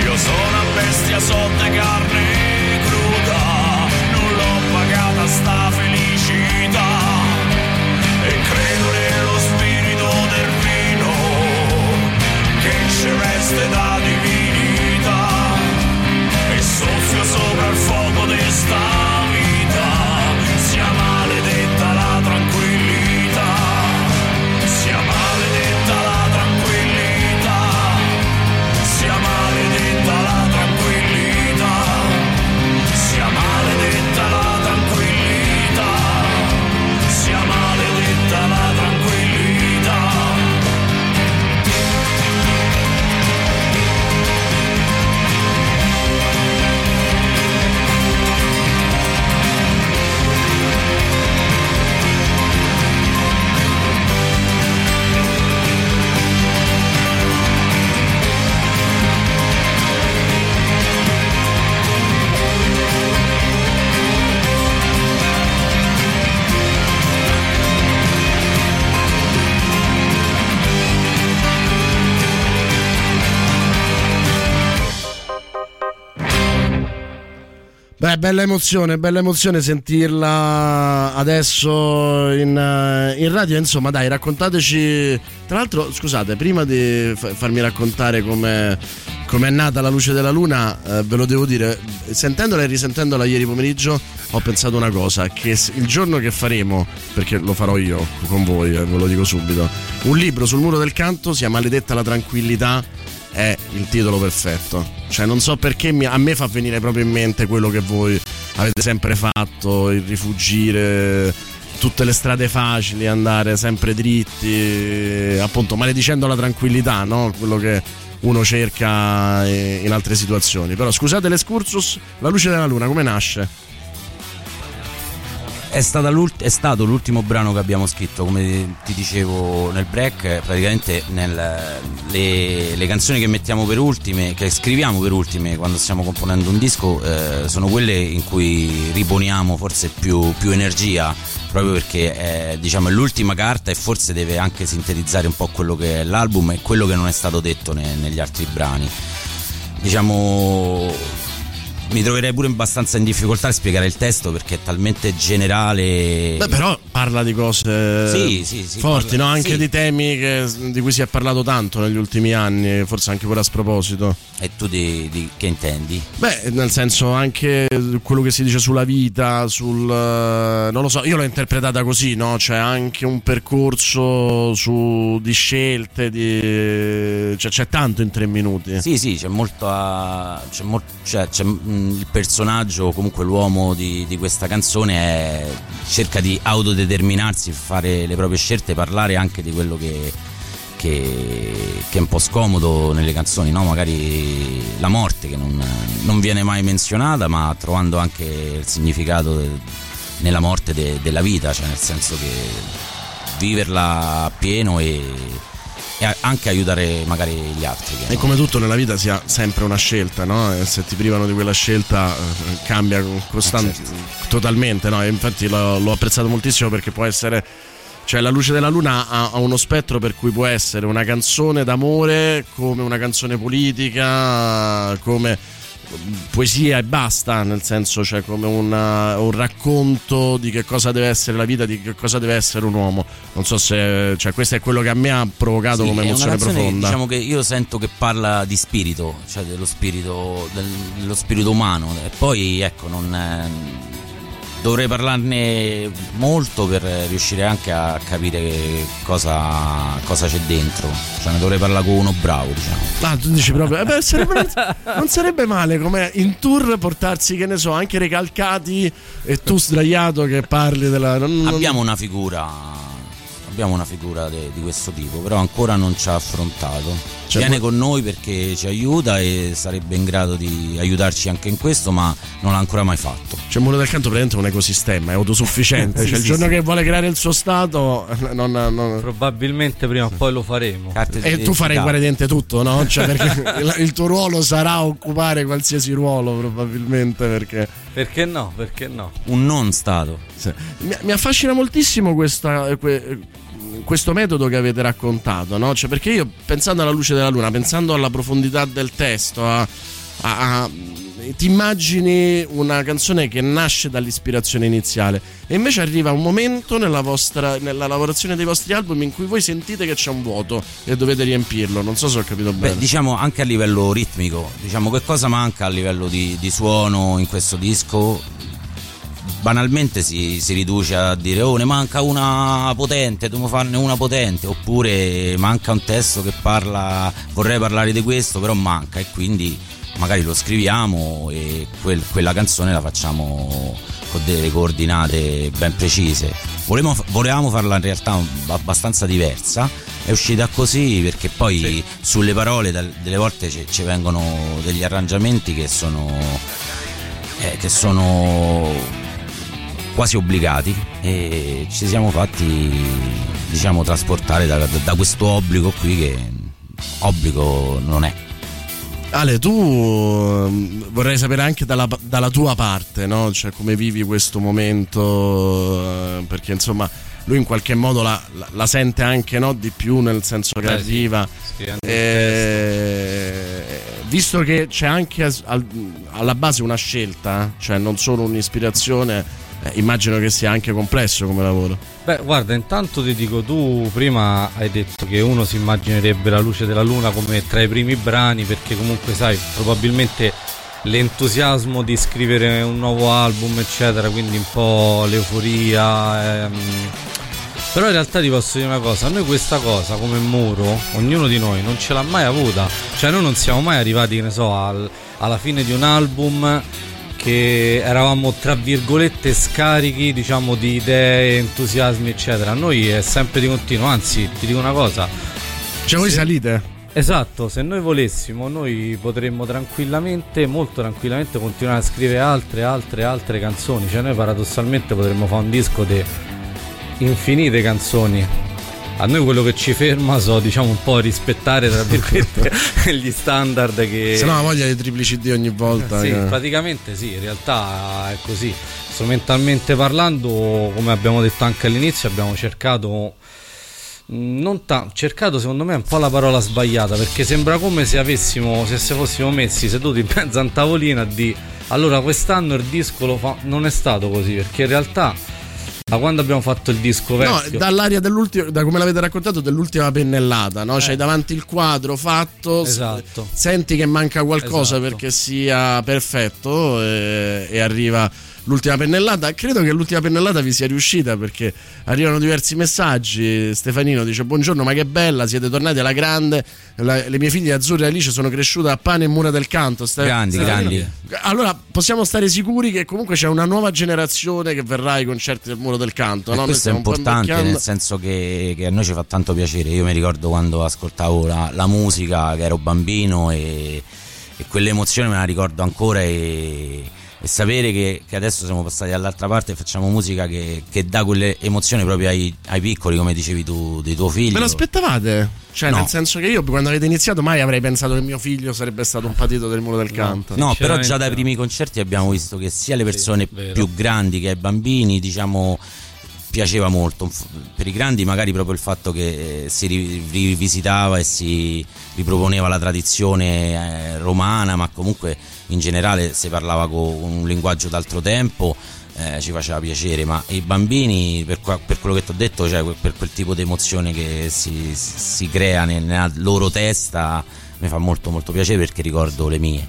[SPEAKER 16] Io sono una bestia sotto carne cruda, non l'ho pagata sta felicità. E credo nello spirito del vino,
[SPEAKER 1] Beh, bella emozione, bella emozione sentirla adesso in, eh, in radio. Insomma, dai, raccontateci. Tra l'altro, scusate, prima di fa- farmi raccontare come è nata la luce della luna, eh, ve lo devo dire, sentendola e risentendola ieri pomeriggio, ho pensato una cosa: che il giorno che faremo, perché lo farò io con voi, eh, ve lo dico subito, un libro sul muro del canto sia Maledetta la tranquillità è il titolo perfetto. Cioè, non so perché mi- a me fa venire proprio in mente quello che voi avete sempre fatto, il rifugire tutte le strade facili, andare sempre dritti, appunto, maledicendo la tranquillità, no? Quello che uno cerca eh, in altre situazioni. Però scusate l'escursus, la luce della luna come nasce?
[SPEAKER 14] È, è stato l'ultimo brano che abbiamo scritto, come ti dicevo nel break, praticamente nel- le, le canzoni che mettiamo per ultime, che scriviamo per ultime quando stiamo componendo un disco, eh, sono quelle in cui riponiamo forse più, più energia, proprio perché è, diciamo, è l'ultima carta e forse deve anche sintetizzare un po' quello che è l'album e quello che non è stato detto ne- negli altri brani. Diciamo mi troverei pure abbastanza in difficoltà a spiegare il testo perché è talmente generale.
[SPEAKER 1] Beh, però parla di cose
[SPEAKER 14] Sì, sì, sì,
[SPEAKER 1] forti,
[SPEAKER 14] parla-
[SPEAKER 1] no? anche di temi che- di cui si è parlato tanto negli ultimi anni, forse anche pure a sproposito.
[SPEAKER 14] E tu di, di- che intendi?
[SPEAKER 1] Beh, nel senso anche quello che si dice sulla vita, sul... eh, non lo so, io l'ho interpretata così, no? C'è anche un percorso su, di scelte, di... Cioè, c'è tanto in tre minuti.
[SPEAKER 14] Sì, sì, c'è molto. a- C'è, mol- cioè, c'è, mm, il personaggio, comunque l'uomo di, di questa canzone è- cerca di autodeterminarsi, fare le proprie scelte, parlare anche di quello che, che- che è un po' scomodo nelle canzoni, no? magari la morte che non, non viene mai menzionata, ma trovando anche il significato de- nella morte de- della vita, cioè nel senso che viverla pieno e, e anche aiutare magari gli altri.
[SPEAKER 1] E
[SPEAKER 14] non-
[SPEAKER 1] come tutto nella vita sia sempre una scelta, no? Se ti privano di quella scelta eh, cambia costan- totalmente, no? Infatti l'ho, l'ho apprezzato moltissimo perché può essere. Cioè, La luce della luna ha uno spettro per cui può essere una canzone d'amore, come una canzone politica, come poesia e basta, nel senso, cioè come una- un racconto di che cosa deve essere la vita, di che cosa deve essere un uomo. Non so se. Cioè, questo è quello che a me ha provocato
[SPEAKER 14] Sì,
[SPEAKER 1] come
[SPEAKER 14] è
[SPEAKER 1] emozione profonda.
[SPEAKER 14] Diciamo che io sento che parla di spirito, cioè dello spirito, del- dello spirito umano. E poi ecco, non, eh, dovrei parlarne molto per riuscire anche a capire cosa, cosa c'è dentro. Cioè ne dovrei parlare con uno bravo, diciamo.
[SPEAKER 1] Ah, tu dici proprio. eh beh, sarebbe- non sarebbe male come in tour portarsi, che ne so, anche recalcati e tu sdraiato che parli della. non- non-
[SPEAKER 14] Abbiamo una figura. Abbiamo una figura de- di questo tipo, però ancora non ci ha affrontato.
[SPEAKER 1] Cioè,
[SPEAKER 14] Viene con noi perché ci aiuta e sarebbe in grado di aiutarci anche in questo, ma non l'ha ancora mai fatto.
[SPEAKER 1] Cioè, Muro del Canto praticamente è un ecosistema, è autosufficiente.
[SPEAKER 15] Sì,
[SPEAKER 1] cioè, il
[SPEAKER 15] sì,
[SPEAKER 1] giorno
[SPEAKER 15] sì.
[SPEAKER 1] che vuole creare il suo stato, non. non-
[SPEAKER 15] Probabilmente prima o poi lo faremo.
[SPEAKER 1] E tu farai guardiente tutto, no? Cioè, perché il, il tuo ruolo sarà occupare qualsiasi ruolo, probabilmente. Perché.
[SPEAKER 15] Perché no? Perché no?
[SPEAKER 14] Un non stato.
[SPEAKER 1] Mi, mi affascina moltissimo questa, que- questo metodo che avete raccontato, no? Cioè, perché io pensando alla luce della luna, pensando alla profondità del testo, a, a- a- ti immagini una canzone che nasce dall'ispirazione iniziale e invece arriva un momento nella, vostra, nella lavorazione dei vostri album in cui voi sentite che c'è un vuoto e dovete riempirlo. Non so se ho capito bene.
[SPEAKER 14] Beh, diciamo anche a livello ritmico, diciamo che cosa manca a livello di, di suono in questo disco? Banalmente si, si riduce a dire oh ne manca una potente, dobbiamo farne una potente, oppure manca un testo che parla, vorrei parlare di questo, però manca. E quindi magari lo scriviamo e quel- quella canzone la facciamo con delle coordinate ben precise. Volevamo, volevamo farla in realtà abbastanza diversa, è uscita così perché poi sulle parole delle volte ci, ci vengono degli arrangiamenti che sono, eh, che sono quasi obbligati e ci siamo fatti diciamo trasportare da, da questo obbligo qui che obbligo non è.
[SPEAKER 1] Ale, tu ehm, vorrei sapere anche dalla, dalla tua parte, no? Cioè come vivi questo momento, eh, perché insomma lui in qualche modo la, la- la sente anche no? di più nel senso che
[SPEAKER 15] sì.
[SPEAKER 1] arriva. Eh, visto che c'è anche al- alla base una scelta, cioè non solo un'ispirazione, eh, immagino che sia anche complesso come lavoro.
[SPEAKER 15] Beh, guarda, intanto ti dico, tu prima hai detto che uno si immaginerebbe la luce della luna come tra i primi brani, perché comunque sai, probabilmente l'entusiasmo di scrivere un nuovo album, eccetera, quindi un po' l'euforia. ehm. Però in realtà ti posso dire una cosa, noi questa cosa come muro, ognuno di noi non ce l'ha mai avuta, cioè noi non siamo mai arrivati, che ne so, al- alla fine di un album che eravamo tra virgolette scarichi diciamo di idee, entusiasmi eccetera. A Noi è sempre di continuo, anzi ti dico una cosa.
[SPEAKER 1] Cioè voi salite?
[SPEAKER 15] Esatto, se noi volessimo noi potremmo tranquillamente, molto tranquillamente continuare a scrivere altre, altre, altre canzoni. Cioè noi paradossalmente potremmo fare un disco di infinite canzoni. A noi quello che ci ferma so diciamo un po' rispettare tra virgolette gli standard che...
[SPEAKER 1] Se no ha voglia di tripli CD ogni volta.
[SPEAKER 15] Sì,
[SPEAKER 1] che-
[SPEAKER 15] praticamente sì, in realtà è così. Strumentalmente parlando, come abbiamo detto anche all'inizio, abbiamo cercato Mm, Non ta- cercato secondo me un po' la parola sbagliata perché sembra come se avessimo se, se fossimo messi seduti in mezzo a un tavolino a di allora quest'anno il disco lo fa non è stato così perché in realtà da quando abbiamo fatto il disco
[SPEAKER 1] No,
[SPEAKER 15] vecchio
[SPEAKER 1] dall'aria dell'ultimo, da come l'avete raccontato, dell'ultima pennellata, no? C'hai davanti il quadro fatto,
[SPEAKER 15] Esatto.
[SPEAKER 1] senti che manca qualcosa
[SPEAKER 15] Esatto.
[SPEAKER 1] perché sia perfetto e, e arriva l'ultima pennellata. Credo che l'ultima pennellata vi sia riuscita perché arrivano diversi messaggi. Stefanino dice: Buongiorno, ma che bella, siete tornati alla grande. La- le mie figlie Azzurra e Alice sono cresciute a pane e mura del canto. Ste-
[SPEAKER 14] Grandi,
[SPEAKER 1] Stefanino.
[SPEAKER 14] grandi.
[SPEAKER 1] Allora possiamo stare sicuri che comunque c'è una nuova generazione che verrà ai concerti del muro del canto. No?
[SPEAKER 14] Questo è importante nel senso che, che a noi ci fa tanto piacere. Io mi ricordo quando ascoltavo la, la musica, che ero bambino e, e quell'emozione me la ricordo ancora e, e sapere che, che adesso siamo passati dall'altra parte e facciamo musica che, che dà quelle emozioni proprio ai, ai piccoli, come dicevi tu, dei tuo figlio.
[SPEAKER 1] Ve lo aspettavate? Cioè,
[SPEAKER 14] No.
[SPEAKER 1] nel senso che io quando avete iniziato mai avrei pensato che mio figlio sarebbe stato un patito del muro del canto.
[SPEAKER 14] No, però già dai primi concerti abbiamo visto che sia le persone più grandi che ai bambini, diciamo, piaceva molto. Per i grandi magari proprio il fatto che eh, si ri- rivisitava e si riproponeva la tradizione eh, romana, ma comunque in generale si parlava con un linguaggio d'altro tempo. eh, ci faceva piacere, ma i bambini, per, qua- per quello che ti ho detto, cioè per quel tipo di emozione che si, si crea ne- nella loro testa, mi fa molto molto piacere perché ricordo le mie.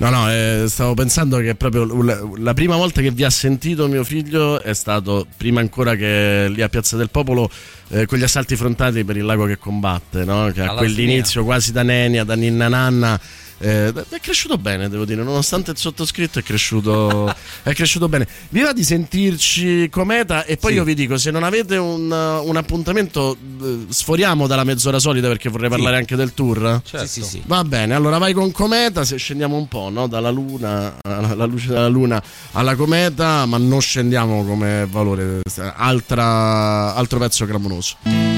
[SPEAKER 1] No, no, eh, stavo pensando che proprio la, la prima volta che vi ha sentito mio figlio è stato prima ancora che lì a Piazza del Popolo eh, con gli assalti frontali per il lago che combatte, no? che a
[SPEAKER 15] Alla
[SPEAKER 1] quell'inizio quasi da Nenia, da Ninna Nanna. Eh, è cresciuto bene, devo dire, nonostante il sottoscritto è cresciuto, è cresciuto bene. Vi va di sentirci cometa e poi
[SPEAKER 14] Sì.
[SPEAKER 1] io vi dico, se non avete un, un appuntamento, eh, sforiamo dalla mezz'ora solita perché vorrei parlare anche del tour.
[SPEAKER 14] Sì, sì, sì.
[SPEAKER 1] Va bene, allora vai con Cometa, se scendiamo un po', no? Dalla luna, alla luce della luna alla Cometa, ma non scendiamo come valore, altra, altro pezzo clamoroso.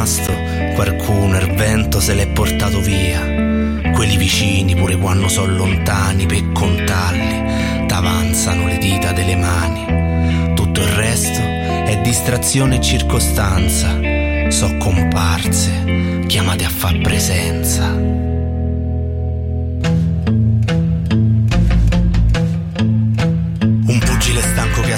[SPEAKER 17] Rimasto, qualcuno il vento se l'è portato via. Quelli vicini, pure quando sono lontani, per contarli, t'avanzano le dita delle mani. Tutto il resto è distrazione e circostanza. So comparse, chiamate a far presenza.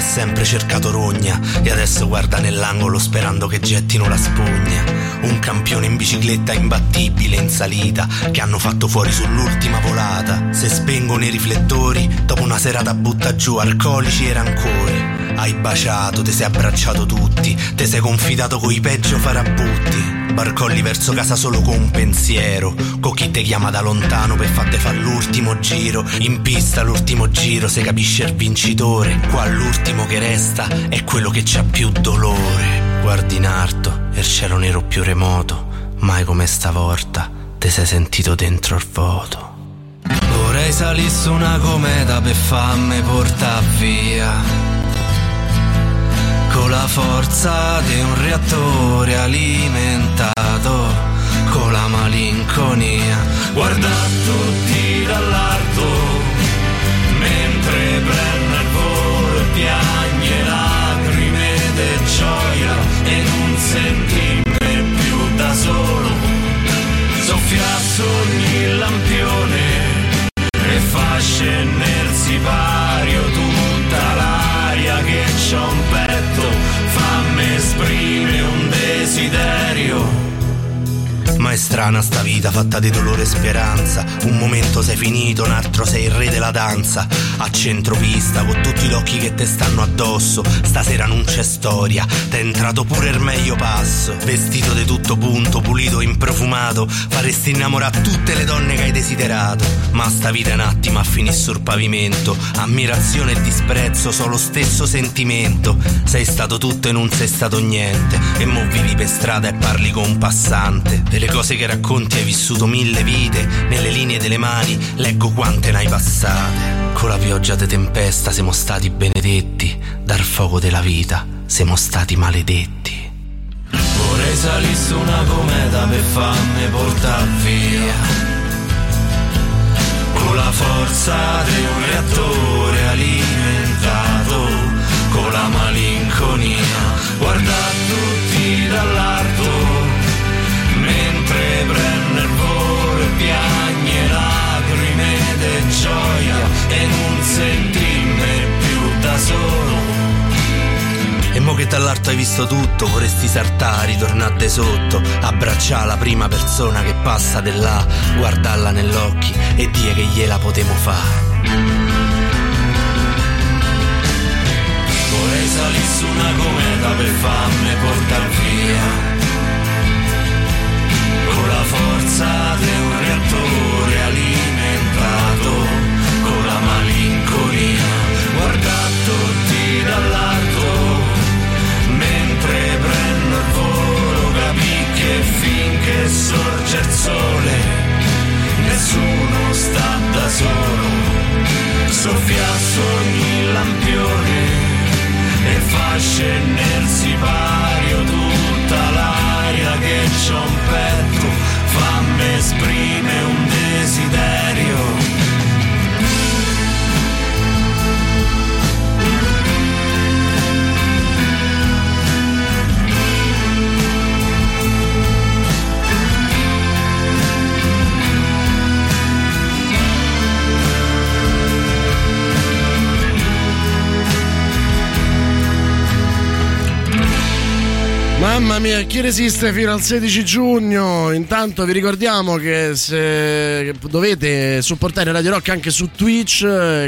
[SPEAKER 17] Sempre cercato rogna e adesso guarda nell'angolo sperando che gettino la spugna. Un campione in bicicletta imbattibile in salita che hanno fatto fuori sull'ultima volata. Se spengono i riflettori, dopo una serata butta giù alcolici e rancori. Hai baciato, te sei abbracciato tutti, te sei confidato coi peggio farabutti. Barcolli verso casa solo con un pensiero, con chi te chiama da lontano per fatte fare l'ultimo giro. In pista l'ultimo giro, se capisce il vincitore. Qua l'ultimo che resta è quello che c'ha più dolore. Guardi in alto il cielo nero più remoto, mai come stavolta te sei sentito dentro il vuoto. Vorrei salire su una cometa per farmi portare via con la forza di un reattore alimentato con la malinconia. Guarda tutti dall'alto mentre prende il volo e piagne lacrime di gioia e non sentime più da solo. Soffia su ogni lampione e fa scendere il sipario tutta l'aria che c'ho un petto ma è strana sta vita fatta di dolore e speranza. Un momento sei finito, un altro sei il re della danza. A centropista, con tutti gli occhi che te stanno addosso. Stasera non c'è storia, t'è entrato pure il meglio passo. Vestito di tutto punto, pulito, improfumato. Faresti innamorare tutte le donne che hai desiderato. Ma sta vita un attimo a finire sul pavimento. Ammirazione e disprezzo, sono lo stesso sentimento. Sei stato tutto e non sei stato niente. E mo vivi per strada e parli con un passante. Delle cose che racconti hai vissuto mille vite, nelle linee delle mani leggo quante ne hai passate. Con la pioggia de tempesta siamo stati benedetti, dal fuoco della vita siamo stati maledetti.
[SPEAKER 18] Vorrei salire su una cometa per farmi portare via Con la forza di un reattore alimentato Con la malinconia Guardare
[SPEAKER 17] che dall'alto hai visto tutto, vorresti saltare, ritornare de sotto, abbracciare la prima persona che passa di là, guardarla negli occhi e dire che gliela potremo fare.
[SPEAKER 18] Vorrei salire su una cometa per farmi portare via Con la forza di un reattore sorge il sole Nessuno sta da solo Soffia su ogni lampione e fa scendere sipario tutta l'aria che c'ho un petto, fammi esprimere un desiderio.
[SPEAKER 1] Mamma mia, chi resiste fino al 16 giugno? Intanto vi ricordiamo che se dovete supportare Radio Rock anche su Twitch,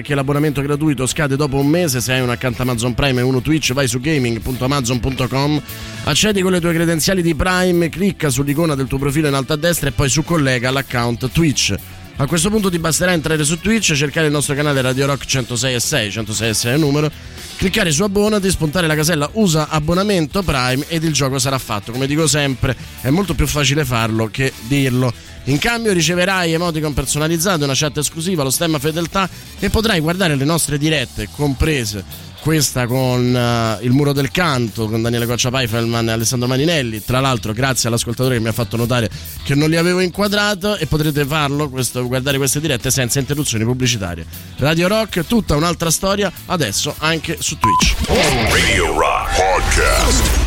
[SPEAKER 1] che l'abbonamento gratuito scade dopo un mese, se hai un account Amazon Prime e uno Twitch, vai su gaming.amazon.com, accedi con le tue credenziali di Prime, clicca sull'icona del tuo profilo in alto a destra e poi su collega l'account Twitch. A questo punto ti basterà entrare su Twitch, cercare il nostro canale Radio Rock 106 e 6, 106 e 6 è il numero, cliccare su abbonati, spuntare la casella usa abbonamento Prime ed il gioco sarà fatto. Come dico sempre, è molto più facile farlo che dirlo. In cambio riceverai emoticon personalizzate, una chat esclusiva, lo stemma fedeltà e potrai guardare le nostre dirette, comprese questa con eh, il muro del canto con Daniele Coccia Paifelman e Alessandro Maninelli. Tra l'altro grazie all'ascoltatore che mi ha fatto notare che non li avevo inquadrato e potrete farlo questo, guardare queste dirette senza interruzioni pubblicitarie. Radio Rock tutta un'altra storia adesso anche su Twitch.
[SPEAKER 2] Radio Rock Podcast.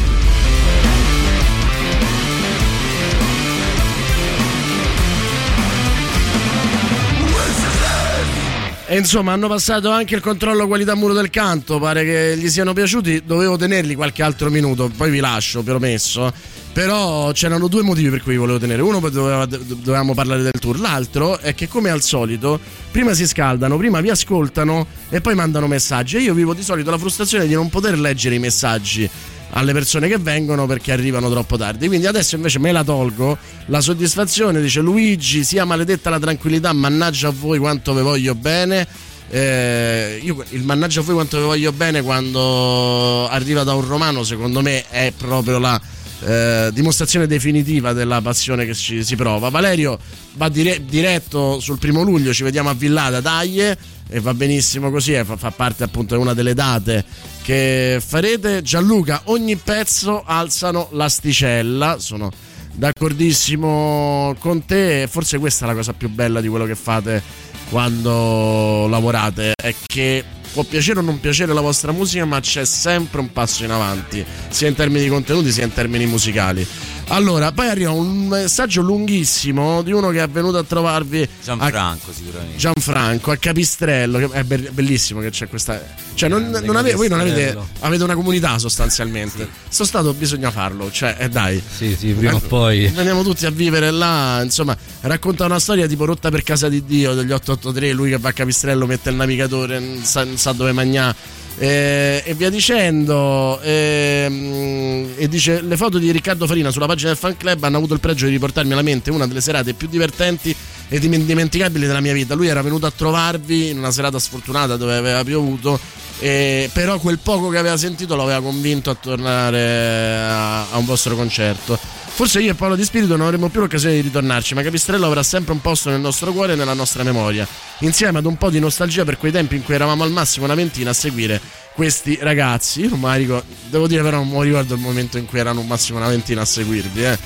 [SPEAKER 1] E insomma hanno passato anche il controllo qualità muro del canto, pare che gli siano piaciuti, dovevo tenerli qualche altro minuto, poi vi lascio, promesso. Però c'erano due motivi per cui vi volevo tenere. Uno doveva, dovevamo parlare del tour, l'altro è che come al solito prima si scaldano, prima vi ascoltano e poi mandano messaggi. E io vivo di solito la frustrazione di non poter leggere i messaggi alle persone che vengono perché arrivano troppo tardi. Quindi adesso invece me la tolgo. La soddisfazione dice Luigi, sia maledetta la tranquillità, mannaggia a voi quanto vi voglio bene. Eh, io, il mannaggia a voi quanto vi voglio bene quando arriva da un romano, secondo me è proprio la eh, dimostrazione definitiva della passione che ci, si prova. Valerio va dire- diretto sul primo luglio, ci vediamo a Villada, daglie e va benissimo così, eh, fa, fa parte appunto di una delle date che farete. Gianluca, ogni pezzo alzano l'asticella, sono d'accordissimo con te, forse questa è la cosa più bella di quello che fate quando lavorate, è che può piacere o non piacere la vostra musica, ma c'è sempre un passo in avanti, sia in termini di contenuti sia in termini musicali. Allora, poi arriva un messaggio lunghissimo di uno che è venuto a trovarvi
[SPEAKER 14] Gianfranco, sicuramente.
[SPEAKER 1] Gianfranco a Capistrello, che è be- bellissimo che c'è questa. Cioè, non, non ave- voi non avete, avete una comunità sostanzialmente. Sto stato bisogna farlo, cioè, eh, dai.
[SPEAKER 15] Sì, sì, prima o
[SPEAKER 1] Eh,
[SPEAKER 15] poi.
[SPEAKER 1] Veniamo tutti a vivere là, insomma, racconta una storia tipo rotta per casa di Dio degli 883, lui che va a Capistrello, mette il navigatore, non sa, non sa dove mangiare. Eh, e via dicendo ehm, e dice le foto di Riccardo Farina sulla pagina del fan club hanno avuto il pregio di riportarmi alla mente una delle serate più divertenti e indimenticabili della mia vita. Lui era venuto a trovarvi in una serata sfortunata dove aveva piovuto eh, però quel poco che aveva sentito lo aveva convinto a tornare a, a un vostro concerto Forse io e Paolo Di Spirito non avremo più l'occasione di ritornarci, ma Capistrello avrà sempre un posto nel nostro cuore e nella nostra memoria, insieme ad un po' di nostalgia per quei tempi in cui eravamo al massimo una ventina a seguire questi ragazzi. Io non la ricordo, devo dire però non mi ricordo il momento in cui erano un massimo una ventina a seguirvi, eh.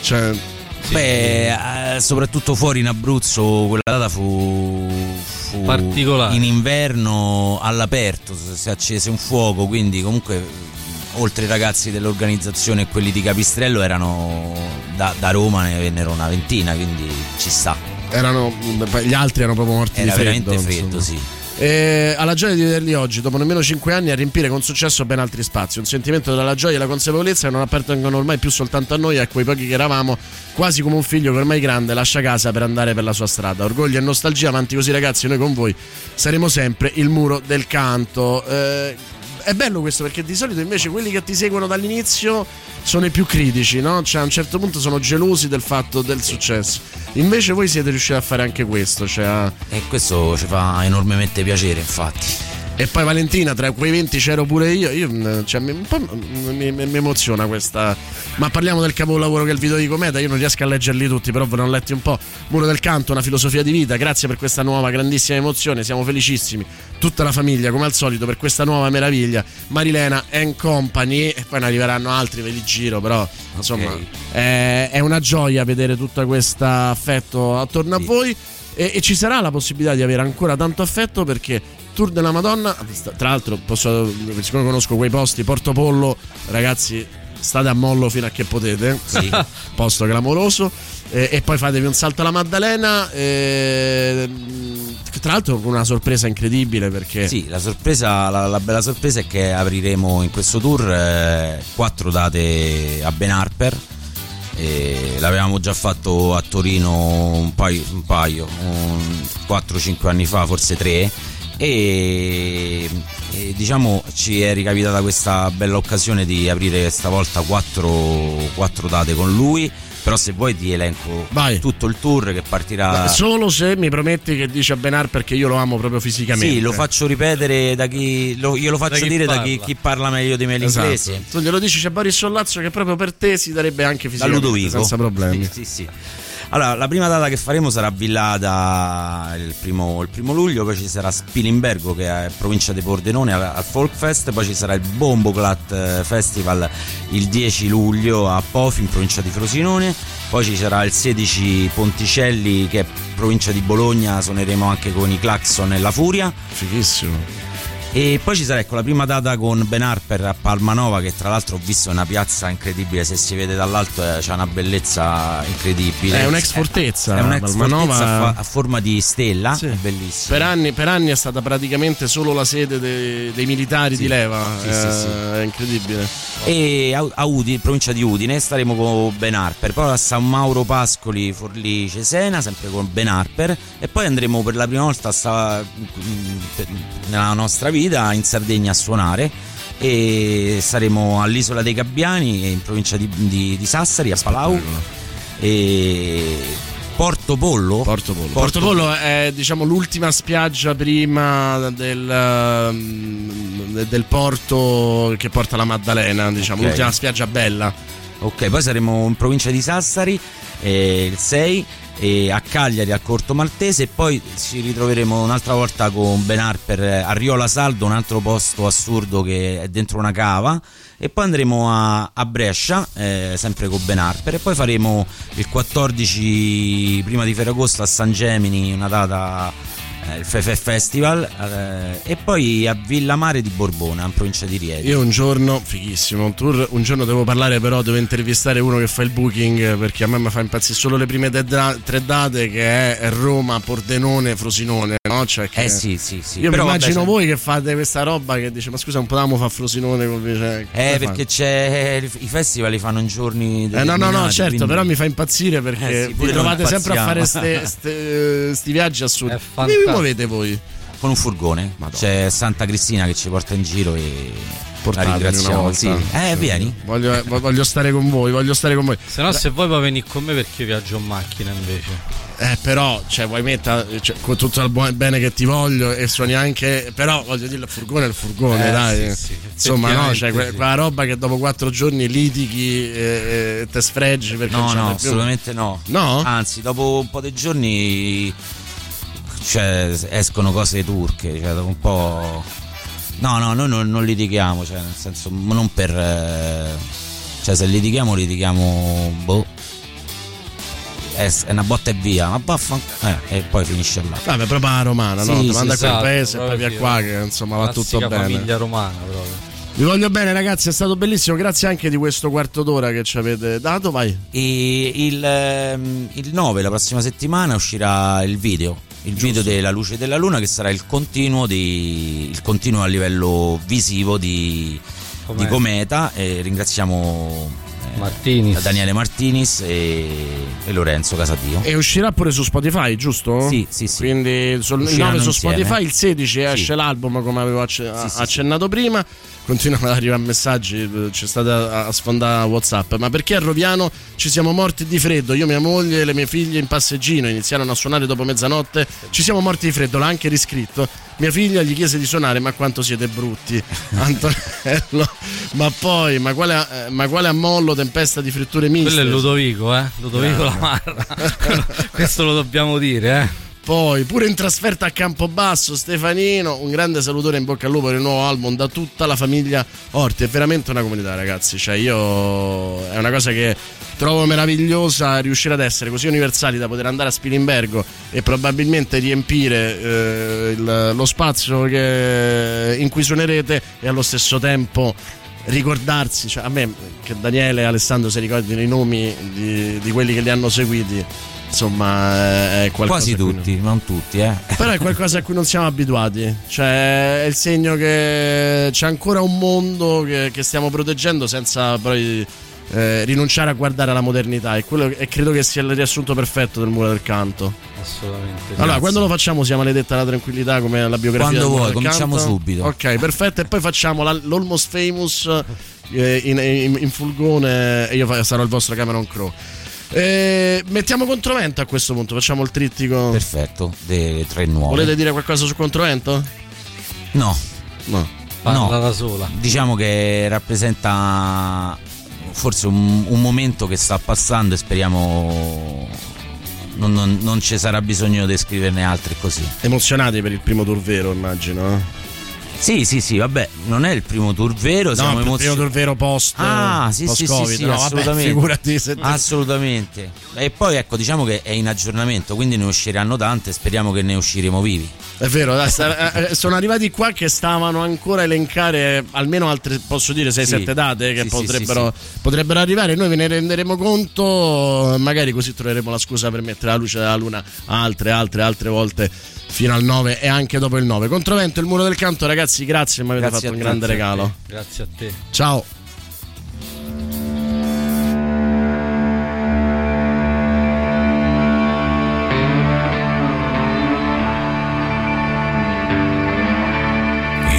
[SPEAKER 1] Cioè,
[SPEAKER 14] Beh, eh, soprattutto fuori in Abruzzo quella data fu, fu
[SPEAKER 15] Particolare.
[SPEAKER 14] in inverno all'aperto, si accese un fuoco, quindi comunque oltre i ragazzi dell'organizzazione e quelli di Capistrello erano da, da Roma ne vennero una ventina, quindi ci sta.
[SPEAKER 1] erano, gli altri erano proprio morti
[SPEAKER 14] Era
[SPEAKER 1] di freddo.
[SPEAKER 14] veramente freddo,
[SPEAKER 1] insomma.
[SPEAKER 14] sì.
[SPEAKER 1] E alla gioia di vederli oggi, dopo nemmeno 5 anni, a riempire con successo ben altri spazi. Un sentimento della gioia e la consapevolezza che non appartengono ormai più soltanto a noi, a quei pochi che eravamo, quasi come un figlio che ormai grande lascia casa per andare per la sua strada. Orgoglio e nostalgia, avanti così ragazzi, noi con voi saremo sempre il muro del canto. Eh, è bello questo perché di solito invece quelli che ti seguono dall'inizio sono i più critici, no? Cioè a un certo punto sono gelosi del fatto del successo. Invece voi siete riusciti a fare anche questo, cioè
[SPEAKER 14] E questo ci fa enormemente piacere, infatti.
[SPEAKER 1] E poi Valentina, tra quei 20 c'ero pure io. Io mh, cioè, mi, mi, mi- emoziona questa. Ma parliamo del capolavoro che è il video di Cometa. Io non riesco a leggerli tutti, però ve ne ho letti un po'. Muro del canto, una filosofia di vita. Grazie per questa nuova grandissima emozione. Siamo felicissimi. Tutta la famiglia, come al solito, per questa nuova meraviglia. Marilena and Company. E poi ne arriveranno altri, ve li giro, però. Insomma, è, è una gioia vedere tutto questo affetto attorno a voi. E, e ci sarà la possibilità di avere ancora tanto affetto perché Tour della Madonna, tra l'altro posso, siccome conosco quei posti, Porto Pollo, ragazzi state a mollo fino a che potete, posto clamoroso, e, e poi fatevi un salto alla Maddalena, e, tra l'altro con una sorpresa incredibile perché...
[SPEAKER 14] Sì, la sorpresa, la, la bella sorpresa è che apriremo in questo tour eh, quattro date a Ben Harper. L'avevamo già fatto a Torino un paio, un paio un 4-5 anni fa, forse tre. E, e diciamo ci è ricapitata questa bella occasione di aprire stavolta quattro, quattro date con lui. Però se vuoi ti elenco tutto il tour che partirà.
[SPEAKER 1] Solo se mi prometti che dici a Ben Harper che io lo amo proprio fisicamente.
[SPEAKER 14] Sì, lo faccio ripetere da chi. lo- io lo faccio
[SPEAKER 1] Da
[SPEAKER 14] dire da chi,
[SPEAKER 1] parla.
[SPEAKER 14] chi parla meglio di me l'inglese.
[SPEAKER 1] Esatto. Tu glielo dici c'è Boris Sollazzo che proprio per te si darebbe anche
[SPEAKER 14] Da
[SPEAKER 1] fisicamente
[SPEAKER 14] Ludovico.
[SPEAKER 1] senza problemi.
[SPEAKER 14] Sì, sì, sì. Allora, la prima data che faremo sarà Villada il primo, il primo luglio, poi ci sarà Spilimbergo che è provincia di Pordenone al, al Folk Fest, poi ci sarà il Bomboclat eh, Festival il 10 luglio a Pofi in provincia di Frosinone, poi ci sarà il 16 Ponticelli che è provincia di Bologna, suoneremo anche con i Claxon e la Furia.
[SPEAKER 1] Fighissimo.
[SPEAKER 14] E poi ci sarà ecco, la prima data con Ben Harper a Palmanova, che tra l'altro ho visto è una piazza incredibile, se si vede dall'alto eh, c'è una bellezza incredibile.
[SPEAKER 1] È un'ex fortezza,
[SPEAKER 14] È un'ex
[SPEAKER 1] Palmanova.
[SPEAKER 14] fortezza a, forma di stella,
[SPEAKER 1] Sì.
[SPEAKER 14] è bellissima.
[SPEAKER 1] Per anni, per anni è stata praticamente solo la sede de- dei militari di leva.
[SPEAKER 14] Sì,
[SPEAKER 1] Eh,
[SPEAKER 14] sì, sì.
[SPEAKER 1] È incredibile.
[SPEAKER 14] E a, a Udine, provincia di Udine, staremo con Ben Harper. Poi a San Mauro Pascoli, Forlì, Cesena, sempre con Ben Harper. E poi andremo per la prima volta sta- nella nostra vita in Sardegna a suonare. E saremo all'isola dei Gabbiani, in provincia di, di- di Sassari, a Palau. E Porto Pollo.
[SPEAKER 1] Porto Pollo. Porto Pollo è diciamo l'ultima spiaggia prima del, ehm, del porto che porta la Maddalena, diciamo,
[SPEAKER 14] Ok.
[SPEAKER 1] l'ultima spiaggia bella.
[SPEAKER 14] Ok, poi saremo in provincia di Sassari eh, il 6 e a Cagliari al Corto Maltese e poi ci ritroveremo un'altra volta con Ben Harper eh, a Riola Saldo, un altro posto assurdo che è dentro una cava e poi andremo a, a Brescia eh, sempre con Ben Harper e poi faremo il 14 prima di Ferragosto a San Gemini una data eh, il Fefe Festival eh, e poi a Villa Mare di Borbona in provincia di Rieti.
[SPEAKER 1] Io un giorno, fighissimo, un tour, un giorno devo parlare però, devo intervistare uno che fa il booking perché a me mi fa impazzire solo le prime da- tre date che è Roma, Pordenone, Frosinone, no? Cioè che-
[SPEAKER 14] Eh sì, sì, sì.
[SPEAKER 1] Io
[SPEAKER 14] Però
[SPEAKER 1] mi
[SPEAKER 14] vabbè,
[SPEAKER 1] immagino
[SPEAKER 14] c'è-
[SPEAKER 1] voi che fate questa roba che dice ma scusa non potevamo fare Frosinone con cioè,
[SPEAKER 14] Eh,
[SPEAKER 1] come
[SPEAKER 14] perché c'è i festival li fanno in giorni
[SPEAKER 1] Eh, no, no, no, certo,
[SPEAKER 14] quindi-
[SPEAKER 1] però mi fa impazzire perché
[SPEAKER 14] Eh sì,
[SPEAKER 1] vi trovate sempre a fare
[SPEAKER 14] impazziamo.
[SPEAKER 1] ste- ste- sti viaggi assurdi. Vi
[SPEAKER 14] fantastico.
[SPEAKER 1] Muovete voi?
[SPEAKER 14] con un furgone. C'è Santa Cristina che ci porta in giro e
[SPEAKER 1] Portatemi una
[SPEAKER 14] ringraziamo.
[SPEAKER 1] volta.
[SPEAKER 14] Sì. Eh, vieni.
[SPEAKER 1] Voglio, voglio stare con voi, voglio stare con voi.
[SPEAKER 15] Se no, se vuoi puoi venire con me perché io viaggio in macchina invece.
[SPEAKER 1] Eh, però, cioè, vuoi mettere cioè, con tutto il buon bene che ti voglio e suoni anche. Però voglio dire, il furgone è il furgone,
[SPEAKER 15] Eh,
[SPEAKER 1] dai.
[SPEAKER 15] sì, sì,
[SPEAKER 1] Insomma, no, cioè, que-
[SPEAKER 15] effettivamente sì.
[SPEAKER 1] quella roba che dopo quattro giorni litighi e, e te sfregi perché
[SPEAKER 14] No, no, assolutamente no.
[SPEAKER 1] No?
[SPEAKER 14] Anzi, dopo un po' di giorni cioè, escono cose turche, cioè un po'. No, no, noi non, non litighiamo, cioè, nel senso, non per. eh, Cioè, se litighiamo, litighiamo. Boh. È, è una botta e via, ma baffa. Eh, e poi finisce là.
[SPEAKER 1] Vabbè, proprio la romana, no?
[SPEAKER 14] Sì,
[SPEAKER 1] Ti
[SPEAKER 14] sì,
[SPEAKER 1] manda
[SPEAKER 15] esatto,
[SPEAKER 1] paese e poi via qua, che insomma va tutto bene.
[SPEAKER 15] famiglia romana proprio.
[SPEAKER 1] Vi voglio bene, ragazzi, è stato bellissimo. Grazie anche di questo quarto d'ora che ci avete dato. Vai.
[SPEAKER 14] E il, ehm, il 9, la prossima settimana, uscirà il video. Il video della luce della luna che sarà il continuo, di, il continuo a livello visivo di
[SPEAKER 15] Cometa.
[SPEAKER 14] di Cometa. E ringraziamo eh,
[SPEAKER 15] Martinis.
[SPEAKER 14] Daniele Martinis e, e Lorenzo Casadio.
[SPEAKER 1] E uscirà pure su Spotify, giusto?
[SPEAKER 14] Sì, sì, sì.
[SPEAKER 1] Quindi sul, il
[SPEAKER 14] Usciranno
[SPEAKER 1] 9 su
[SPEAKER 14] insieme.
[SPEAKER 1] Spotify, il 16 esce
[SPEAKER 14] Sì.
[SPEAKER 1] l'album come avevo acce-
[SPEAKER 14] Sì, sì,
[SPEAKER 1] accennato prima. Continuano ad arrivare messaggi, eh, c'è stata a sfondare WhatsApp. Ma perché a Roviano ci siamo morti di freddo? Io, mia moglie e le mie figlie in passeggino iniziarono a suonare dopo mezzanotte. Ci siamo morti di freddo, l'ha anche riscritto. Mia figlia gli chiese di suonare, ma quanto siete brutti, Antonello. Ma poi, ma quale, eh, ma quale ammollo, tempesta di fritture miste?
[SPEAKER 15] Quello è Ludovico, eh? Ludovico
[SPEAKER 1] Grande.
[SPEAKER 15] la Marra. Questo lo dobbiamo dire, eh?
[SPEAKER 1] Poi, pure in trasferta a Campobasso, Stefanino, un grande salutore in bocca al lupo per il nuovo album da tutta la famiglia Orti. È veramente una comunità, ragazzi. Cioè, io è una cosa che trovo meravigliosa riuscire ad essere così universali da poter andare a Spilimbergo e probabilmente riempire eh, il- lo spazio che- in cui suonerete e allo stesso tempo ricordarsi, cioè a me che Daniele e Alessandro si ricordino i nomi di, di quelli che li hanno seguiti, insomma è qualcosa
[SPEAKER 14] Quasi
[SPEAKER 1] cui non-
[SPEAKER 14] tutti, non tutti, eh.
[SPEAKER 1] però è qualcosa a cui non siamo abituati. Cioè, è il segno che c'è ancora un mondo che, che stiamo proteggendo senza poi eh, rinunciare a guardare alla modernità. E, quello, e credo che sia il riassunto perfetto del muro del canto.
[SPEAKER 15] Assolutamente.
[SPEAKER 1] Allora,
[SPEAKER 15] Grazie.
[SPEAKER 1] quando lo facciamo sia maledetta la tranquillità come la biografia
[SPEAKER 14] Quando vuoi,
[SPEAKER 1] del
[SPEAKER 14] cominciamo
[SPEAKER 1] canto?
[SPEAKER 14] subito.
[SPEAKER 1] Ok, perfetto. E poi facciamo la- l'Almost Famous eh, in, in- in fulgone e io sarò il vostro Cameron Crowe. Eh, mettiamo Controvento a questo punto, facciamo il trittico.
[SPEAKER 14] Perfetto, dei tre nuovi.
[SPEAKER 1] Volete dire qualcosa su Controvento?
[SPEAKER 14] No.
[SPEAKER 1] No.
[SPEAKER 15] Parla
[SPEAKER 14] No.
[SPEAKER 15] da sola.
[SPEAKER 14] Diciamo che rappresenta forse un, un momento che sta passando e speriamo non, non- non ci sarà bisogno di scriverne altri così.
[SPEAKER 1] Emozionati per il primo tour vero, immagino. eh?
[SPEAKER 14] Sì, sì, sì, vabbè, non è il primo tour vero, siamo
[SPEAKER 1] No, il
[SPEAKER 14] emozionati.
[SPEAKER 1] primo tour vero post.
[SPEAKER 14] Ah, sì, sì, sì,
[SPEAKER 1] post-Covid.
[SPEAKER 14] sì,
[SPEAKER 1] no, vabbè,
[SPEAKER 14] assolutamente.
[SPEAKER 1] figurati se
[SPEAKER 14] Assolutamente. E poi ecco, diciamo che è in aggiornamento, quindi ne usciranno tante, speriamo che ne usciremo vivi.
[SPEAKER 1] È vero, sta- eh, sono arrivati qua che stavano ancora a elencare almeno altre, posso dire, 6-7
[SPEAKER 14] Sì.
[SPEAKER 1] date che
[SPEAKER 14] sì,
[SPEAKER 1] potrebbero,
[SPEAKER 14] sì,
[SPEAKER 1] potrebbero arrivare. Noi ve ne renderemo conto, magari così troveremo la scusa per mettere la luce della luna altre, altre, altre volte fino al 9 e anche dopo il 9. Controvento il muro del canto, ragazzi, grazie, mi avete
[SPEAKER 14] Grazie
[SPEAKER 1] fatto
[SPEAKER 14] a
[SPEAKER 1] un
[SPEAKER 14] te,
[SPEAKER 1] grande
[SPEAKER 14] grazie a
[SPEAKER 1] regalo.
[SPEAKER 15] Grazie a te.
[SPEAKER 1] Ciao.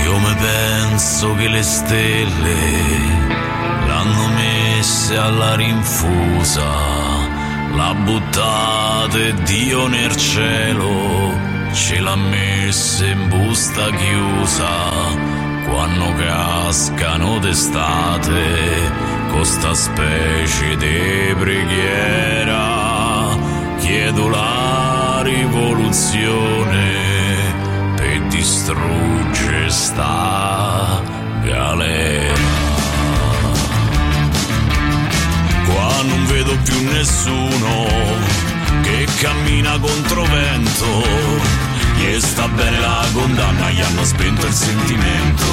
[SPEAKER 16] Io mi penso che le stelle l'hanno messe alla rinfusa, l'ha buttata e Dio nel cielo ce l'ha messa in busta chiusa. Quando cascano d'estate, con sta specie di preghiera, chiedo la rivoluzione per distruggere sta galera. Qua non vedo più nessuno che cammina contro vento. Gli sta bene la condanna, gli hanno spento il sentimento.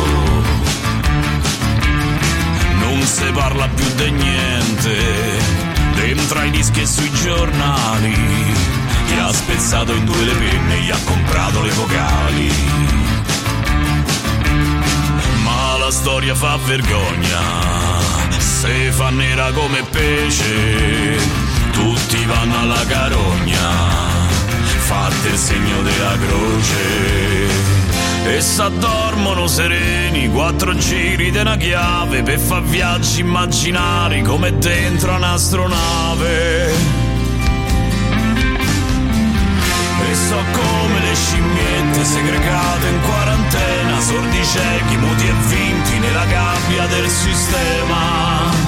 [SPEAKER 16] Non si parla più di niente, dentro ai dischi e sui giornali. Gli ha spezzato in due le penne, gli ha comprato le vocali. Ma la storia fa vergogna, se fa nera come pesce, tutti vanno alla carogna, fate il segno della croce. E s'addormono sereni, quattro giri di una chiave per far viaggi immaginari come dentro un'astronave. E so come le scimmiette segregate in quarantena, sordi ciechi, muti e vinti nella gabbia del sistema.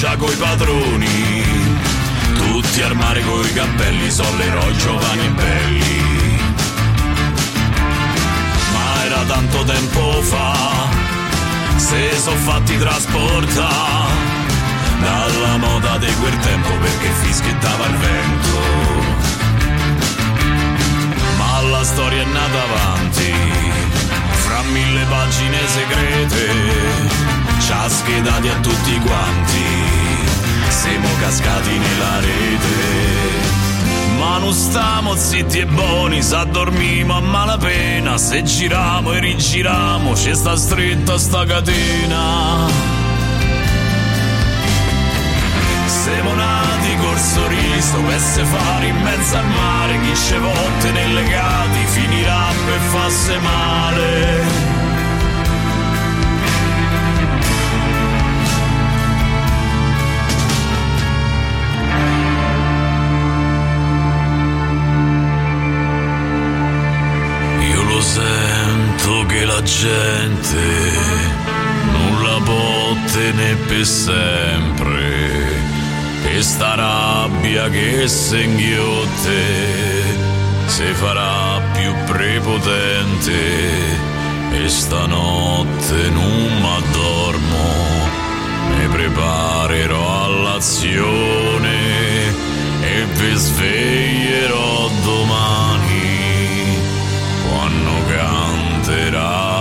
[SPEAKER 16] Camicia coi padroni, tutti al mare coi cappelli, sono l'eroi giovani e belli. Ma era tanto tempo fa, se sono fatti trasportare dalla moda di quel tempo perché fischiettava il vento. Ma la storia è nata avanti, fra mille pagine segrete, ci ha schedati a tutti quanti, siamo cascati nella rete. Ma non stiamo zitti e buoni, s'addormimo a malapena, se giriamo e rigiriamo, ci sta stretta sta catena. Siamo nati col sorriso per se fare in mezzo al mare chi ce volte nei legati finirà per farsi male la gente non la può tenere per sempre e sta rabbia che se inghiotte si farà più prepotente e stanotte non m'addormo mi preparerò all'azione e vi sveglierò domani canterà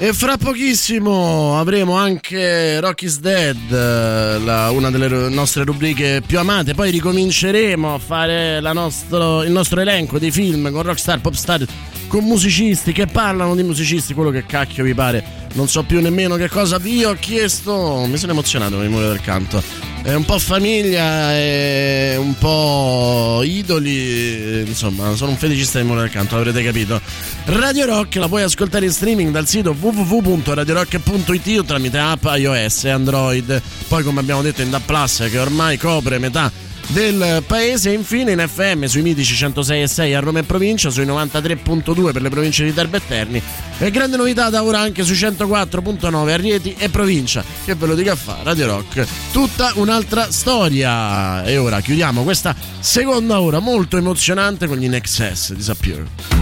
[SPEAKER 19] E fra pochissimo avremo anche Rocky's Dead, eh, la- una delle nostre rubriche più amate. Poi ricominceremo a fare nostro- il nostro elenco dei film con rockstar, popstar, con musicisti che parlano di musicisti, quello che cacchio vi pare. Non so più nemmeno che cosa vi ho chiesto. Mi sono emozionato il muro del canto. È un po' famiglia, è un po' idoli, insomma, sono un feticista di del canto, l'avrete capito. Radio Rock la puoi ascoltare in streaming dal sito www.radiorock.it o tramite app iOS e Android. Poi, come abbiamo detto, in DA Plus che ormai copre metà del paese e infine in FM sui mitici 106 e 6 a Roma e provincia, sui 93.2 per le province di Terbo e Terni e grande novità da ora anche sui 104.9 a Rieti e provincia. Che ve lo dica a fa Radio Rock, tutta un'altra storia. E ora chiudiamo questa seconda ora molto emozionante con gli In Excess Disappear.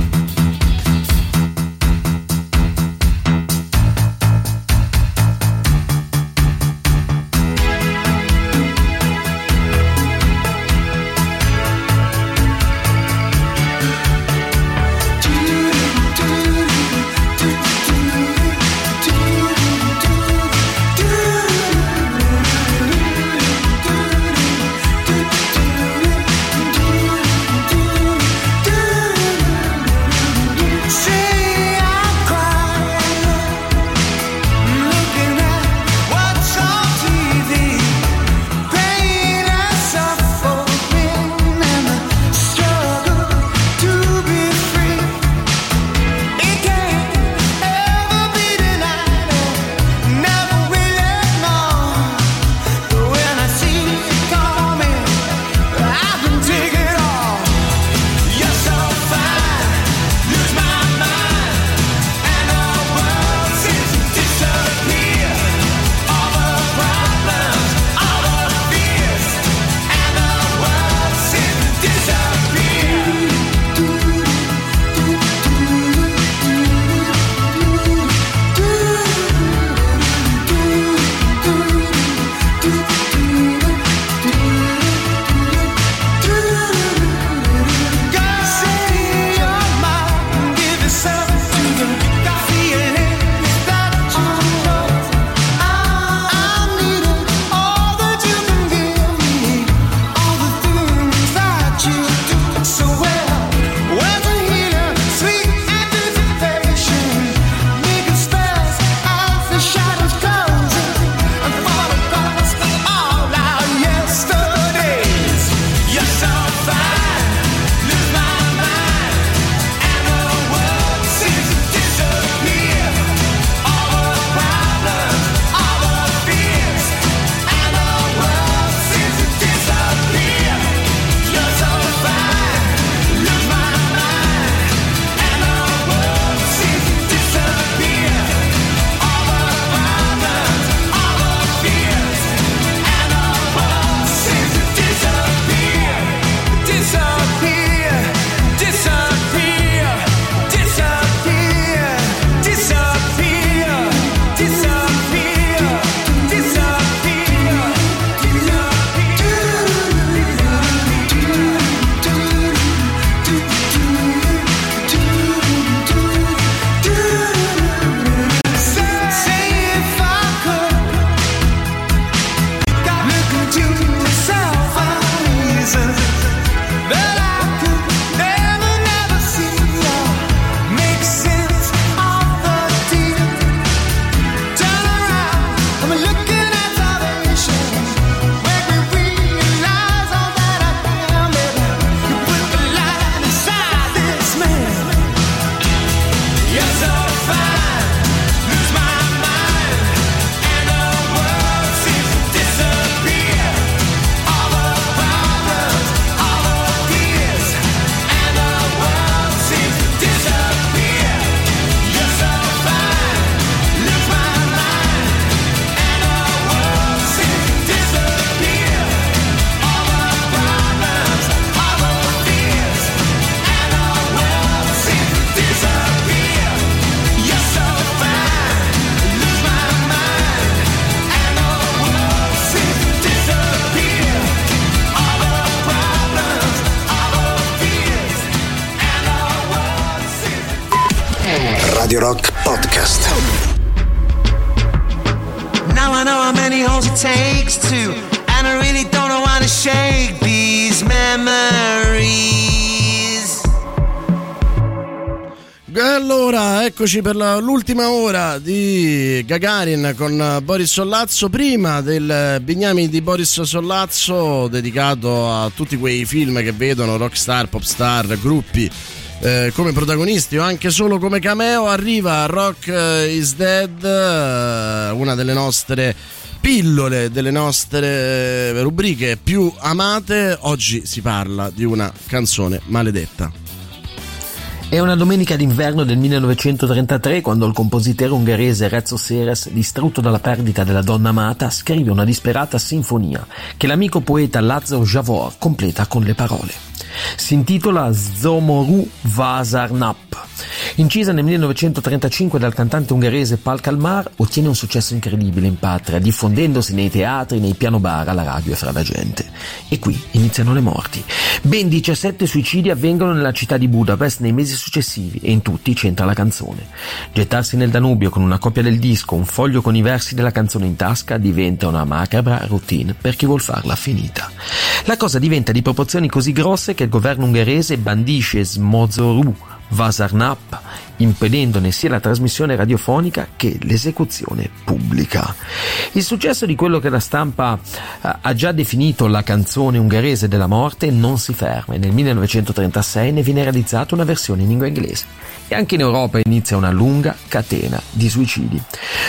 [SPEAKER 1] Eccoci per l'ultima ora di Gagarin con Boris Sollazzo, prima del Bignami di Boris Sollazzo dedicato a tutti quei film che vedono rockstar, popstar, gruppi eh, come protagonisti o anche solo come cameo, arriva Rock eh, is Dead, eh, una delle nostre pillole, delle nostre eh, rubriche più amate. Oggi si parla di una canzone maledetta.
[SPEAKER 20] È una domenica d'inverno del 1933 quando il compositore ungherese Rezzo Seres, distrutto dalla perdita della donna amata, scrive una disperata sinfonia che l'amico poeta Lazar Javor completa con le parole. Si intitola Zomoru Vasarnap. Incisa nel 1935 dal cantante ungherese Pal Kalmar, ottiene un successo incredibile in patria, diffondendosi nei teatri, nei piano bar, alla radio e fra la gente. E qui iniziano le morti. Ben 17 suicidi avvengono nella città di Budapest nei mesi successivi e in tutti c'entra la canzone. Gettarsi nel Danubio con una copia del disco, un foglio con i versi della canzone in tasca diventa una macabra routine per chi vuol farla finita. La cosa diventa di proporzioni così grosse che il governo ungherese bandisce Smozoru Vasarnap, impedendone sia la trasmissione radiofonica che l'esecuzione pubblica. Il successo di quello che la stampa eh, ha già definito la canzone ungherese della morte non si ferma e nel 1936 ne viene realizzata una versione in lingua inglese. E anche in Europa inizia una lunga catena di suicidi.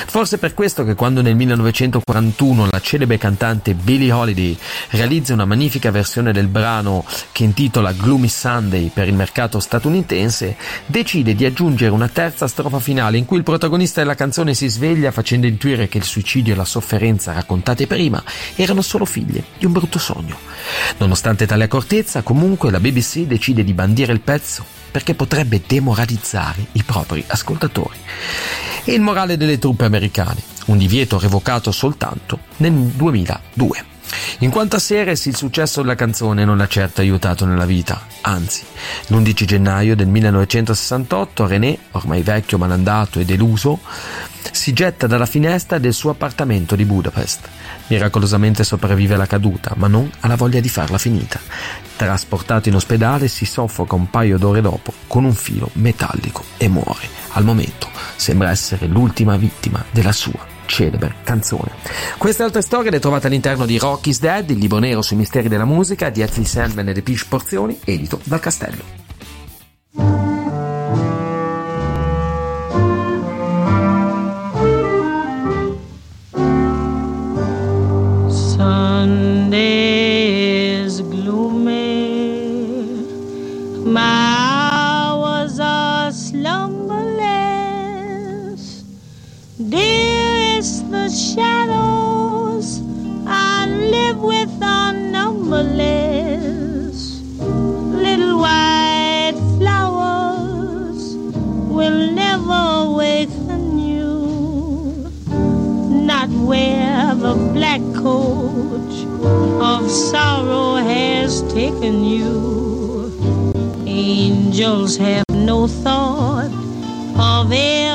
[SPEAKER 20] Forse per questo che quando nel 1941 la celebre cantante Billie Holiday realizza una magnifica versione del brano che intitola Gloomy Sunday per il mercato statunitense, decide di aggiungere una terza strofa finale in cui il protagonista della canzone si sveglia facendo intuire che il suicidio e la sofferenza raccontate prima erano solo figlie di un brutto sogno. Nonostante tale accortezza, comunque la BBC decide di bandire il pezzo perché potrebbe demoralizzare i propri ascoltatori. E il morale delle truppe americane, un divieto revocato soltanto nel 2002. In quanto a Seres, il successo della canzone non l'ha certo aiutato nella vita, anzi, l'11 gennaio del 1968 René, ormai vecchio, malandato e deluso, si getta dalla finestra del suo appartamento di Budapest. Miracolosamente sopravvive alla caduta, ma non alla voglia di farla finita. Trasportato in ospedale, si soffoca un paio d'ore dopo con un filo metallico e muore. Al momento sembra essere l'ultima vittima della sua celebre canzone. Queste altre storie le trovate all'interno di Rock is Dead, il libro nero sui misteri della musica di Ethel Sandman e The Pish Porzioni, edito dal Castello.
[SPEAKER 21] The shadows I live with are numberless. Little white flowers will never awaken you. Not where the black coach of sorrow has taken you. Angels have no thought of ever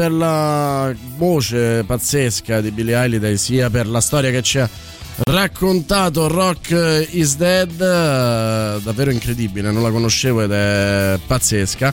[SPEAKER 1] per la voce pazzesca di Billie Holiday sia per la storia che ci ha raccontato Rock is Dead, eh, davvero incredibile, non la conoscevo ed è pazzesca.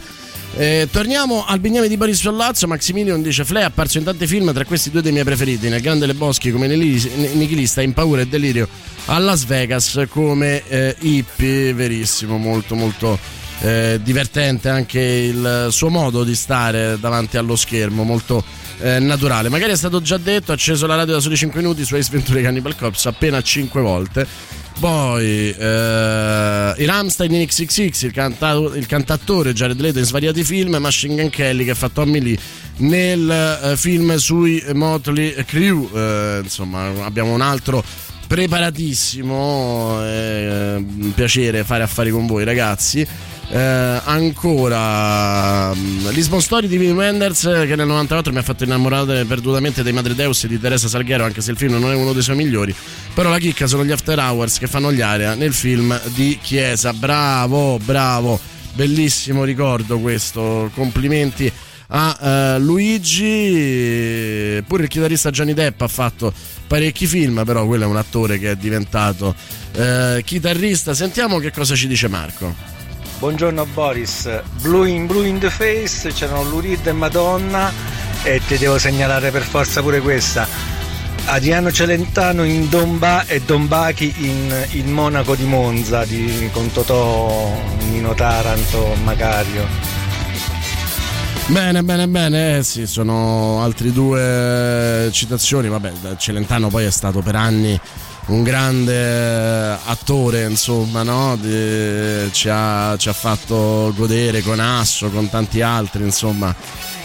[SPEAKER 1] Eh, torniamo al bigname di Boris Sollazzo. Maximilian dice: Flea è apparso in tanti film, tra questi due dei miei preferiti. Nel Grande Le Boschi come Nichilista, in paura e delirio a Las Vegas come eh, hippie. Verissimo, molto, molto eh, divertente anche il suo modo di stare davanti allo schermo, molto eh, naturale. Magari è stato già detto, ha acceso la radio da soli 5 minuti su Ace Ventura Cannibal Corpse appena 5 volte. Poi eh, i Ramstein in XXX, il, cantato- il cantattore Jared Leto in svariati film, Machine Gun Kelly che fatto Tommy Lee nel eh, film sui Motley Crew. Eh, insomma, abbiamo un altro preparatissimo. Un piacere fare affari con voi, ragazzi. Eh, ancora mm, Lisbon Story di Wim Wenders eh, che nel 94 mi ha fatto innamorare perdutamente dei Madre Deus e di Teresa Salghero anche se il film non è uno dei suoi migliori. Però la chicca sono gli After Hours che fanno gli area nel film di Chiesa. Bravo bravo. Bellissimo ricordo questo. Complimenti a eh, Luigi. Pure il chitarrista Johnny Depp ha fatto parecchi film però quello è un attore che è diventato eh, chitarrista. Sentiamo che cosa ci dice Marco
[SPEAKER 22] Buongiorno Boris, Blue in Blue in the Face, c'erano Lurid e Madonna e ti devo segnalare per forza pure questa. Adriano Celentano in Domba e Dombachi in Il Monaco di Monza di, con Totò, Nino Taranto, Macario.
[SPEAKER 1] Bene, bene, bene, eh, sì, sono altri due citazioni, vabbè, Celentano poi è stato per anni un grande attore, insomma, no? Di- ci, ha, ci ha fatto godere con Asso, con tanti altri, insomma,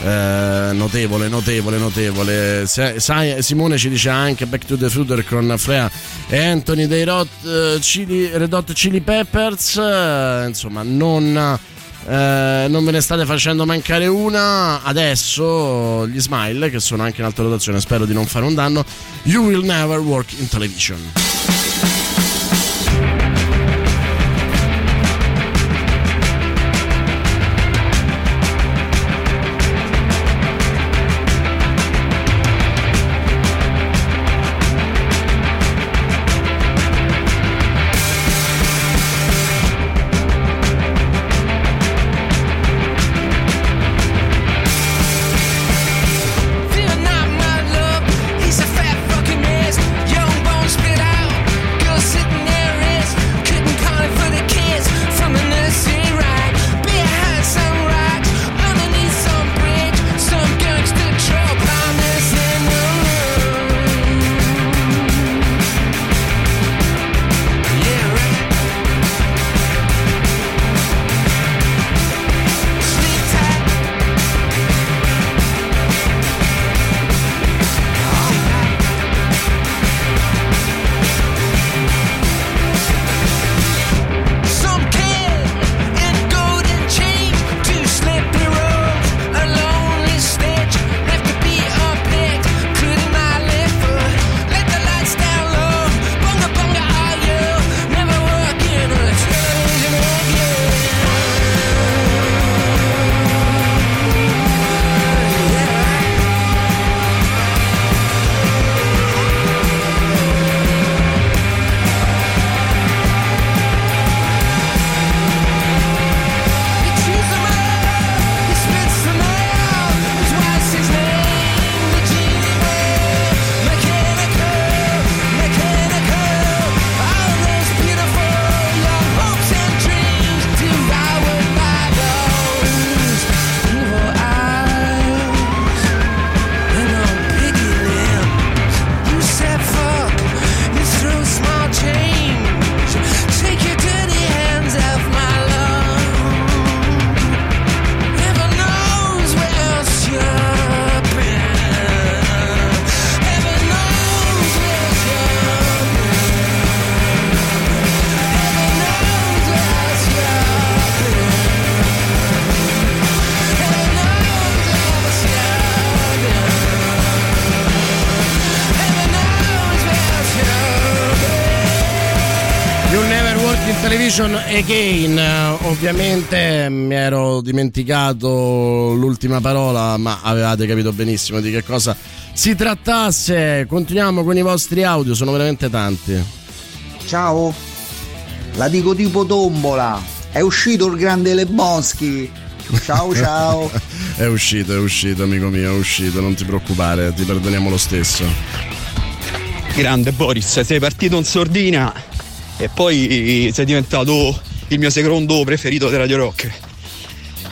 [SPEAKER 1] eh, notevole, notevole, notevole. Se- sai, Simone ci dice anche Back to the Future con Freya e Anthony dei Rot, eh, Chili, Red Hot Chili Peppers, eh, insomma, non... eh, non ve ne state facendo mancare una. Adesso gli smile che sono anche in alta rotazione spero di non fare un danno. You will never work in television Again, eh, ovviamente mi ero dimenticato l'ultima parola, ma avevate capito benissimo di che cosa si trattasse. Continuiamo con i vostri audio, sono veramente tanti.
[SPEAKER 23] Ciao, la dico tipo tombola. È uscito il grande Lebonski. Ciao ciao.
[SPEAKER 1] è uscito, è uscito, amico mio, è uscito, non ti preoccupare, ti perdoniamo lo stesso.
[SPEAKER 22] Grande Boris, sei partito in sordina e poi sei diventato il mio secondo preferito di Radio Rock.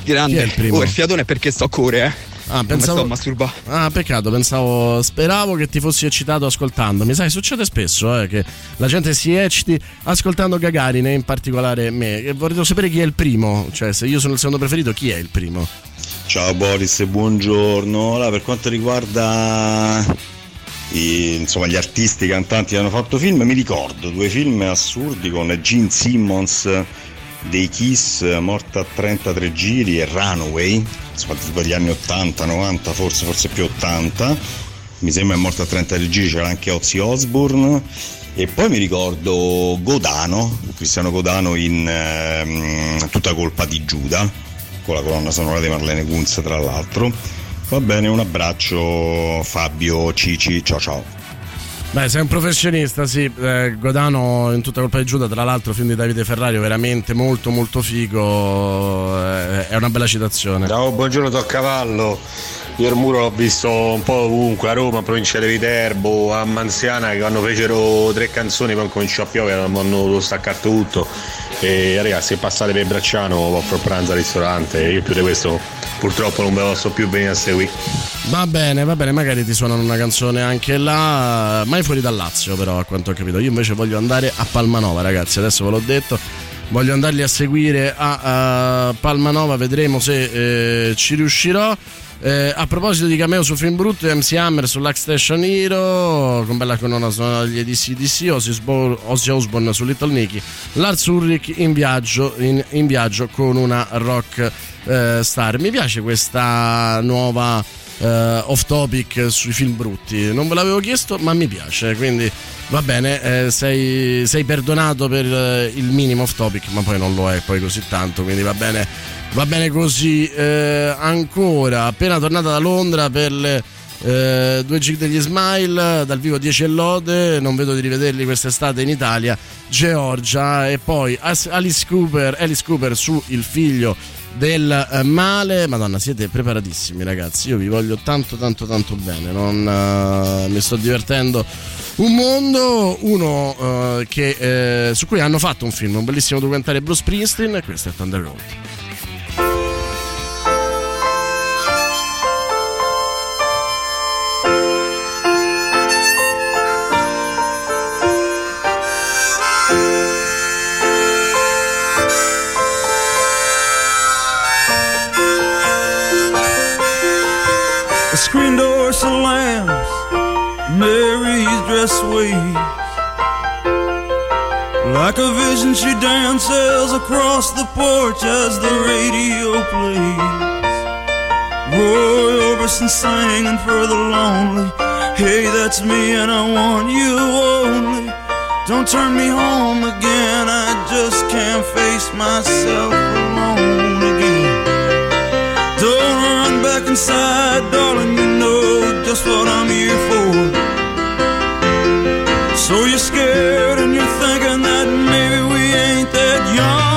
[SPEAKER 22] Grande.
[SPEAKER 1] Chi è il primo?
[SPEAKER 22] Oh, il fiatone è perché sto a cuore, eh.
[SPEAKER 1] Ah,
[SPEAKER 22] Non mi
[SPEAKER 1] pensavo.
[SPEAKER 22] sto a masturbare.
[SPEAKER 1] Ah, peccato, pensavo. Speravo che ti fossi eccitato ascoltandomi. Sai, succede spesso eh, che la gente si ecciti ascoltando Gagarin, e in particolare me. E vorrei sapere chi è il primo. Cioè, se io sono il secondo preferito, chi è il primo?
[SPEAKER 24] Ciao Boris, buongiorno. Allora, per quanto riguarda i- insomma, gli artisti, i cantanti che hanno fatto film, mi ricordo due film assurdi con Gene Simmons dei Kiss, morta a 33 giri, e Runaway, insomma, tipo degli anni 80, 90, forse, forse più 80. Mi sembra è morta a 33 giri, c'era anche Ozzy Osbourne. E poi mi ricordo Godano, Cristiano Godano in ehm, Tutta colpa di Giuda, con la colonna sonora di Marlene Kunz tra l'altro. Va bene, un abbraccio Fabio Cici, ciao ciao.
[SPEAKER 1] Beh, sei un professionista, sì. Eh, Godano in tutta colpa di Giuda, tra l'altro, film di Davide Ferrario, veramente molto, molto figo. eh, è una bella citazione.
[SPEAKER 25] Ciao, buongiorno Toccavallo. Io il muro l'ho visto un po' ovunque, a Roma, in provincia di Viterbo, a Manziana, che quando fecero tre canzoni poi cominciò a piovere, hanno dovuto staccare tutto. E ragazzi, passate per Bracciano, offro pranzo al ristorante. Io più di questo purtroppo non ve lo posso più venire a seguire.
[SPEAKER 1] Va bene, va bene, magari ti suonano una canzone anche là, mai fuori dal Lazio però a quanto ho capito. Io invece voglio andare a Palmanova ragazzi, adesso ve l'ho detto, voglio andarli a seguire a, a Palmanova, vedremo se eh, ci riuscirò. Eh, a proposito di cameo su film brutto, MC Hammer sull'Ax Station Hero, con bella colonna sonora degli ADCDC, Ozzy Osbourne su Little Nicky, Lars Ulrich in viaggio, in, in viaggio con una rock eh, star. Mi piace questa nuova eh, off topic sui film brutti. Non ve l'avevo chiesto, ma mi piace. Quindi va bene, eh, sei, sei perdonato per eh, il minimo off topic, ma poi non lo è poi così tanto. Quindi va bene, va bene così. Eh, ancora, appena tornata da Londra per le. eh, due gig degli Smile dal vivo 10 e lode non vedo di rivederli quest'estate in Italia Georgia e poi Alice Cooper Alice Cooper su Il figlio del eh, male. Madonna, siete preparatissimi, ragazzi. Io vi voglio tanto, tanto, tanto bene. Non, eh, mi sto divertendo un mondo. Uno eh, che, eh, su cui hanno fatto un film, un bellissimo documentario Bruce Springsteen. E questo è Thunder Road.
[SPEAKER 26] Dress waves. Like a vision, she dances across the porch as the radio plays. Roy Orbison singing for the lonely. Hey, that's me, and I want you only. Don't turn me home again, I just can't face myself alone again. Don't run back inside, darling, you know just what I'm here for. So you're scared and you're thinking that maybe we ain't that young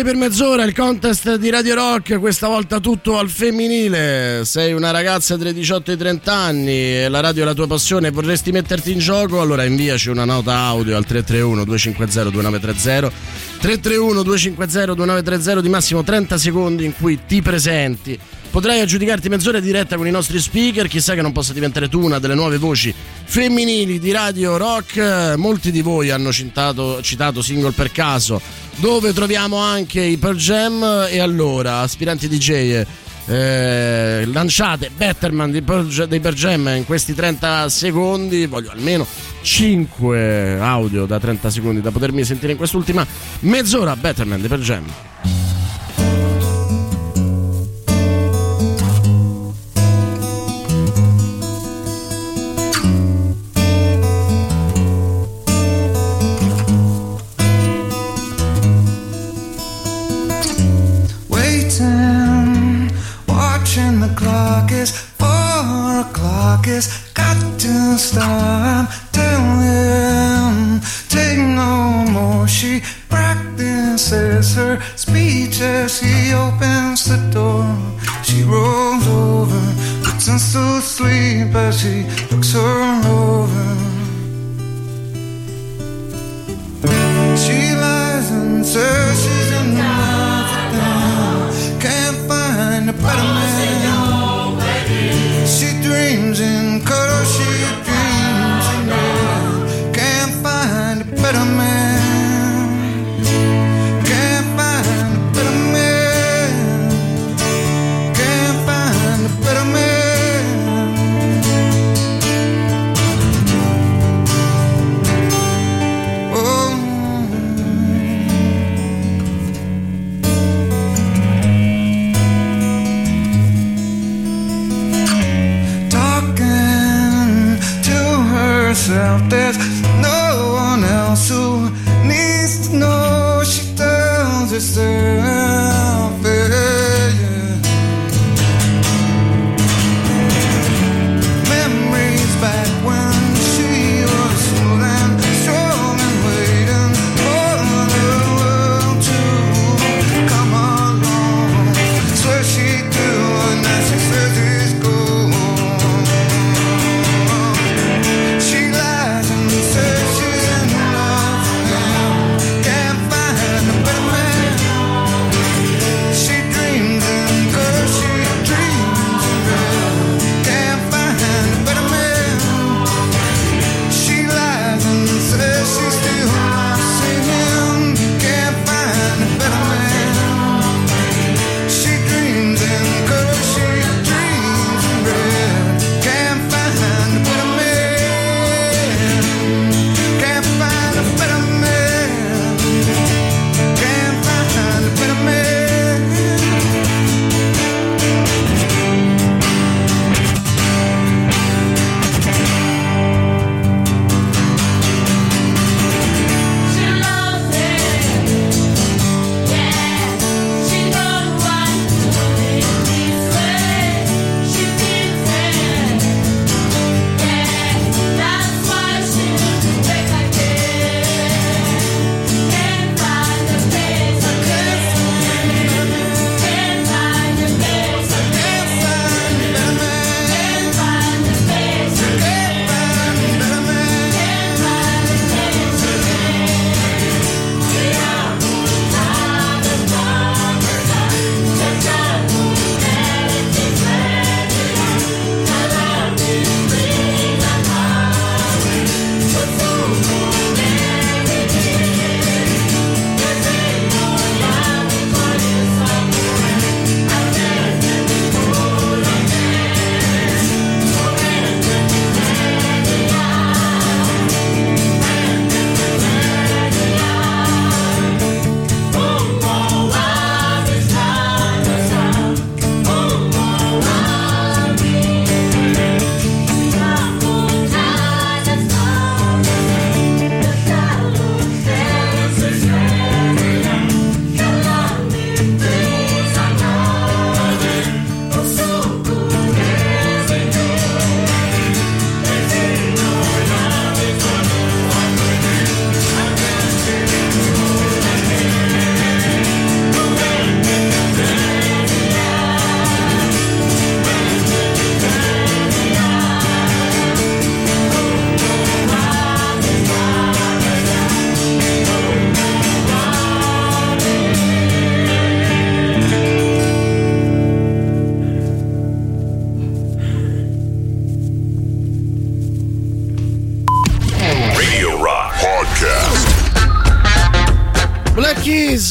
[SPEAKER 1] DJ per mezz'ora, il contest di Radio Rock, questa volta tutto al femminile. Sei una ragazza tra i 18 e i 30 anni e la radio è la tua passione vorresti metterti in gioco? Allora inviaci una nota audio al 331 250 2930 331 250 2930 di massimo 30 secondi in cui ti presenti. Potrai aggiudicarti mezz'ora diretta con i nostri speaker, chissà che non possa diventare tu una delle nuove voci femminili di Radio Rock. Molti di voi hanno citato, citato Single per caso, dove troviamo anche i Pearl Jam. E allora, aspiranti DJ, eh, lanciate Betterman dei Pearl Jam in questi 30 secondi. Voglio almeno 5 audio da 30 secondi da potermi sentire in quest'ultima mezz'ora. Betterman dei Pearl Jam.
[SPEAKER 13] Pretends to sleep as she looks her over.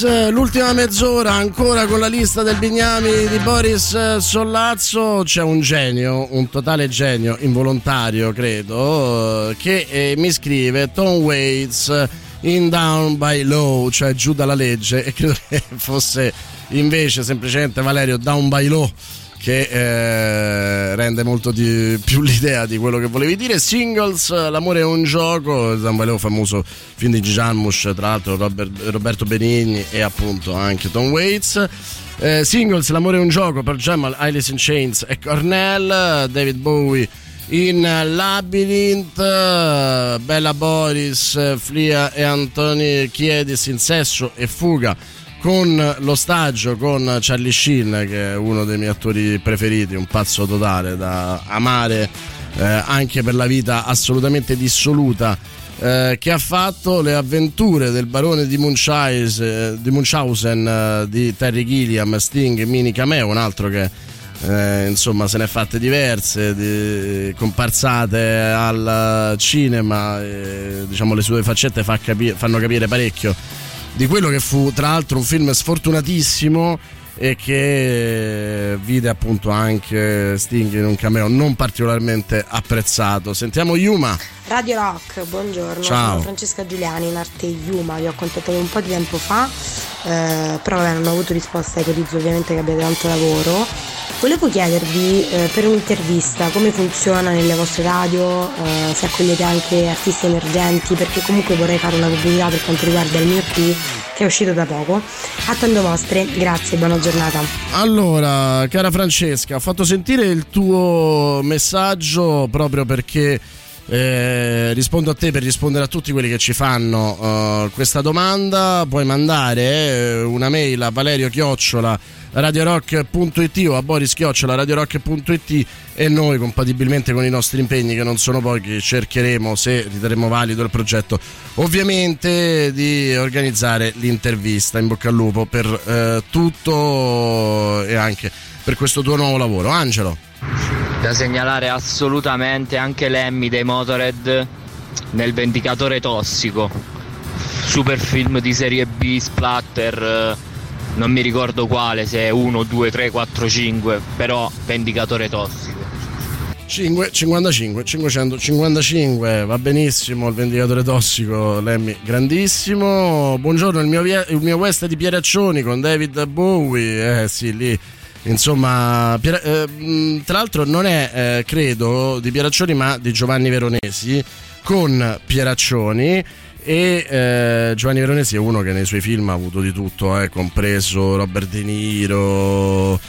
[SPEAKER 1] L'ultima mezz'ora ancora con la lista del Bignami di Boris eh, Sollazzo. C'è un genio, un totale genio, involontario credo, eh, che eh, mi scrive Tom Waits in Down by Law, cioè giù dalla legge, e credo che fosse invece semplicemente Valerio Down by Law che eh, rende molto di, più l'idea di quello che volevi dire. Singles, L'amore è un gioco, Zambaleo famoso film di Jarmusch, tra l'altro Robert- Roberto Benigni e appunto anche Tom Waits. Eh, singles, L'amore è un gioco per Jamal, Alice in Chains e Cornell, David Bowie in Labyrinth, Bella Boris, Flia e Antoni Chiedis in Sesso e Fuga con l'ostaggio con Charlie Sheen che è uno dei miei attori preferiti, un pazzo totale da amare eh, anche per la vita assolutamente dissoluta eh, che ha fatto le avventure del barone di, eh, di Munchausen eh, di Terry Gilliam, Sting, Mini Cameo, un altro che eh, insomma se ne è fatte diverse di comparsate al cinema e, diciamo le sue faccette fa capi- fanno capire parecchio di quello che fu tra l'altro un film sfortunatissimo e che vide appunto anche Sting in un cameo non particolarmente apprezzato. Sentiamo Yuma.
[SPEAKER 27] Radio Rock, buongiorno,
[SPEAKER 1] Ciao.
[SPEAKER 27] sono Francesca Giuliani in arte Yuma, vi ho contattato un po' di tempo fa, eh, però vabbè, non ho avuto risposta, ipotizzo ovviamente che abbiate tanto lavoro. Volevo chiedervi eh, per un'intervista come funziona nelle vostre radio, eh, se accogliete anche artisti emergenti, perché comunque vorrei fare una pubblicità per quanto riguarda il mio EP che è uscito da poco. Attendo vostre, grazie, buona giornata.
[SPEAKER 1] Allora, cara Francesca, ho fatto sentire il tuo messaggio proprio perché eh, rispondo a te per rispondere a tutti quelli che ci fanno eh, questa domanda. Puoi mandare eh, una mail a Valerio Chiocciola radiorock.it o a Boris Chiocciola radiorock.it e noi compatibilmente con i nostri impegni che non sono pochi cercheremo se riterremo valido il progetto ovviamente di organizzare l'intervista in bocca al lupo per eh, tutto e anche per questo tuo nuovo lavoro Angelo
[SPEAKER 28] Da segnalare assolutamente anche Lemmy dei Motorhead nel Vendicatore Tossico. Super film di serie B, splatter, eh, non mi ricordo quale, se è 1, 2, 3, 4, 5, però Vendicatore Tossico.
[SPEAKER 1] 5, 55, 555, va benissimo il vendicatore tossico, Lemmy, grandissimo. Buongiorno, il mio, vie- il mio West di Pieraccioni con David Bowie, eh sì, lì. Insomma, Piera- eh, tra l'altro non è, eh, credo, di Pieraccioni ma di Giovanni Veronesi con Pieraccioni e eh, Giovanni Veronesi è uno che nei suoi film ha avuto di tutto, eh, compreso Robert De Niro,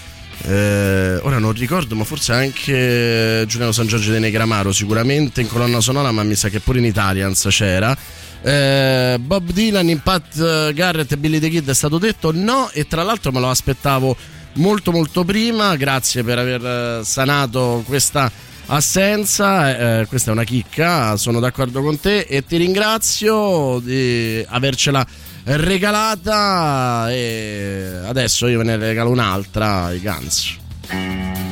[SPEAKER 1] eh, ora non ricordo, ma forse anche Giuliano San Giorgio de Negramaro, sicuramente in colonna sonora, ma mi sa che pure in Italians c'era. Eh, Bob Dylan eh, Garrett e Billy the Kid è stato detto no e tra l'altro me lo aspettavo molto molto prima. Grazie per aver eh, sanato questa assenza. Eh, questa è una chicca sono d'accordo con te e ti ringrazio di avercela regalata. E adesso io ve ne regalo un'altra ai Guns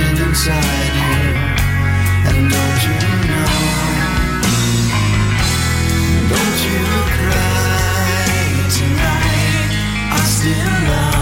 [SPEAKER 13] inside you, and don't you know? Don't you cry tonight. I still love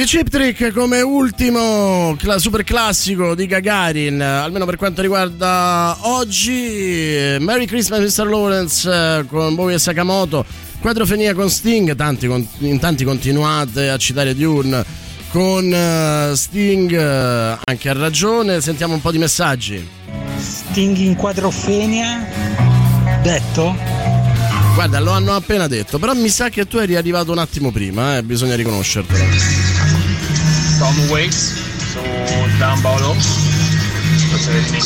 [SPEAKER 1] Il Chip Trick come ultimo cla- super classico di Gagarin, almeno per quanto riguarda oggi. Merry Christmas Mr. Lawrence con Bowie e Sakamoto, Quadrofenia con Sting, tanti con- in tanti continuate a citare Dune con eh, Sting, eh, anche a ragione. Sentiamo un po' di messaggi.
[SPEAKER 29] Sting in quadrofenia? Detto?
[SPEAKER 1] Guarda, lo hanno appena detto, però mi sa che tu eri arrivato un attimo prima, eh, bisogna riconoscertelo.
[SPEAKER 30] Tom Waits su Dumbo non se l'avete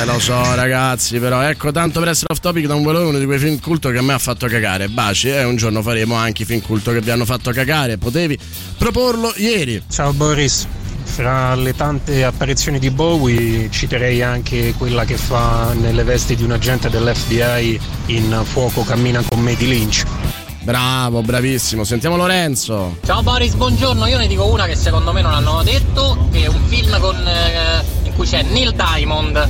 [SPEAKER 1] Eh lo so ragazzi, però ecco tanto per essere off topic da un volo è uno di quei film culto che a me ha fatto cagare. Baci, e un giorno faremo anche i film culto che vi hanno fatto cagare. Potevi proporlo ieri.
[SPEAKER 29] Ciao Boris, fra le tante apparizioni di Bowie citerei anche quella che fa nelle vesti di un agente dell'FBI in Fuoco cammina con me di Lynch.
[SPEAKER 1] Bravo, bravissimo. Sentiamo Lorenzo.
[SPEAKER 31] Ciao Boris, buongiorno. Io ne dico una che secondo me non hanno detto, che è un film con, eh, in cui c'è Neil Diamond,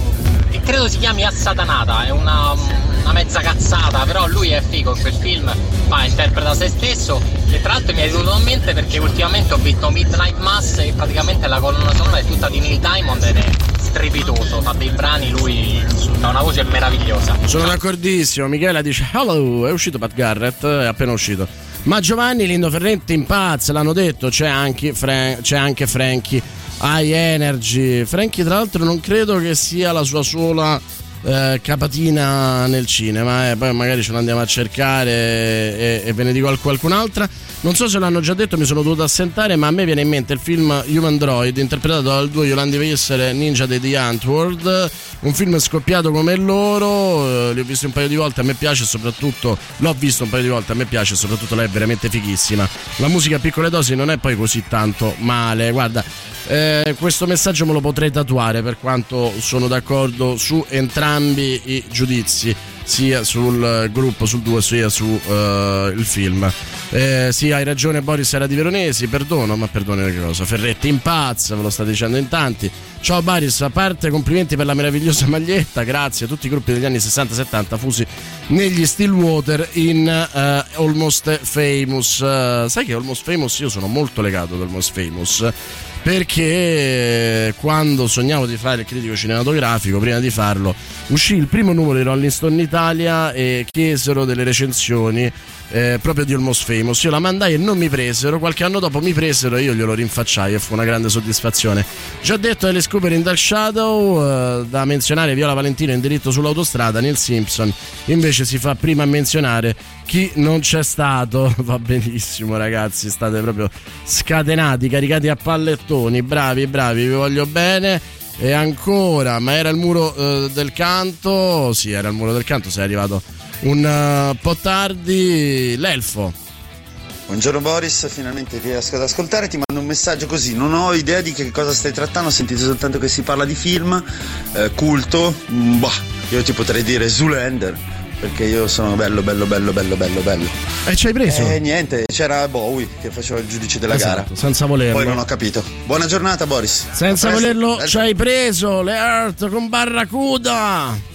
[SPEAKER 31] che credo si chiami Assatanata, è una, una mezza cazzata, però lui è figo in quel film, fa, interpreta se stesso e tra l'altro mi è venuto in mente perché ultimamente ho visto Midnight Mass e praticamente la colonna sonora è tutta di Neil Diamond ed è strepitoso, fa dei brani, lui ha una voce meravigliosa.
[SPEAKER 1] Sono d'accordissimo. Michela dice: Hello, è uscito Pat Garrett, è appena uscito. Ma Giovanni Lindo Ferrente impazza, l'hanno detto, c'è anche, Fra- c'è anche Frankie. High Energy. Frankie, tra l'altro, non credo che sia la sua sola eh, capatina nel cinema. eh. Poi magari ce l'andiamo a cercare e, e ve ne dico qualcun'altra. Non so se l'hanno già detto, mi sono dovuto assentare, ma a me viene in mente il film Human Droid, interpretato dal duo Yolandi Vesser e Ninja di The Antwoord. Un film scoppiato come loro, eh, li ho visti un paio di volte, a me piace soprattutto, l'ho visto un paio di volte, a me piace soprattutto lei è veramente fighissima. La musica a piccole dosi non è poi così tanto male, guarda, eh, questo messaggio me lo potrei tatuare per quanto sono d'accordo su entrambi i giudizi sia sul gruppo, sul duo sia sul film. Eh, sì, hai ragione Boris era di Veronesi, perdono, ma perdono che cosa? Ferretti impazza, ve lo state dicendo in tanti. Ciao Boris, a parte complimenti per la meravigliosa maglietta, grazie a tutti i gruppi degli anni 60-70 fusi negli Stillwater in eh, Almost Famous. Eh, sai che Almost Famous io sono molto legato ad Almost Famous perché quando sognavo di fare il critico cinematografico, prima di farlo, uscì il primo numero di Rolling Stone Italia e chiesero delle recensioni eh, proprio di Almost Famous. Io la mandai e non mi presero, qualche anno dopo mi presero e io glielo rinfacciai e fu una grande soddisfazione. Già detto Alice Cooper in Dark Shadow, eh, da menzionare Viola Valentino in diritto sull'autostrada, Neil Simpson invece si fa prima a menzionare chi non c'è stato. Va benissimo ragazzi, state proprio scatenati, caricati a pallettoni, bravi, bravi, vi voglio bene. E ancora, ma era il muro eh, del canto? Sì, era il muro del canto, sei arrivato un eh, po' tardi. L'elfo.
[SPEAKER 23] Buongiorno Boris, finalmente riesco ad ascoltare, ti mando un messaggio così, non ho idea di che cosa stai trattando, ho sentito soltanto che si parla di film, eh, culto, mm, bah, io ti potrei dire Zoolander, perché io sono bello, bello, bello, bello, bello, bello.
[SPEAKER 1] E ci hai preso?
[SPEAKER 23] Eh niente, c'era Bowie che faceva il giudice della
[SPEAKER 1] Esatto,
[SPEAKER 23] gara.
[SPEAKER 1] senza volerlo.
[SPEAKER 23] Poi non ho capito. Buona giornata Boris.
[SPEAKER 1] Senza volerlo ci hai preso le Earth con Barracuda.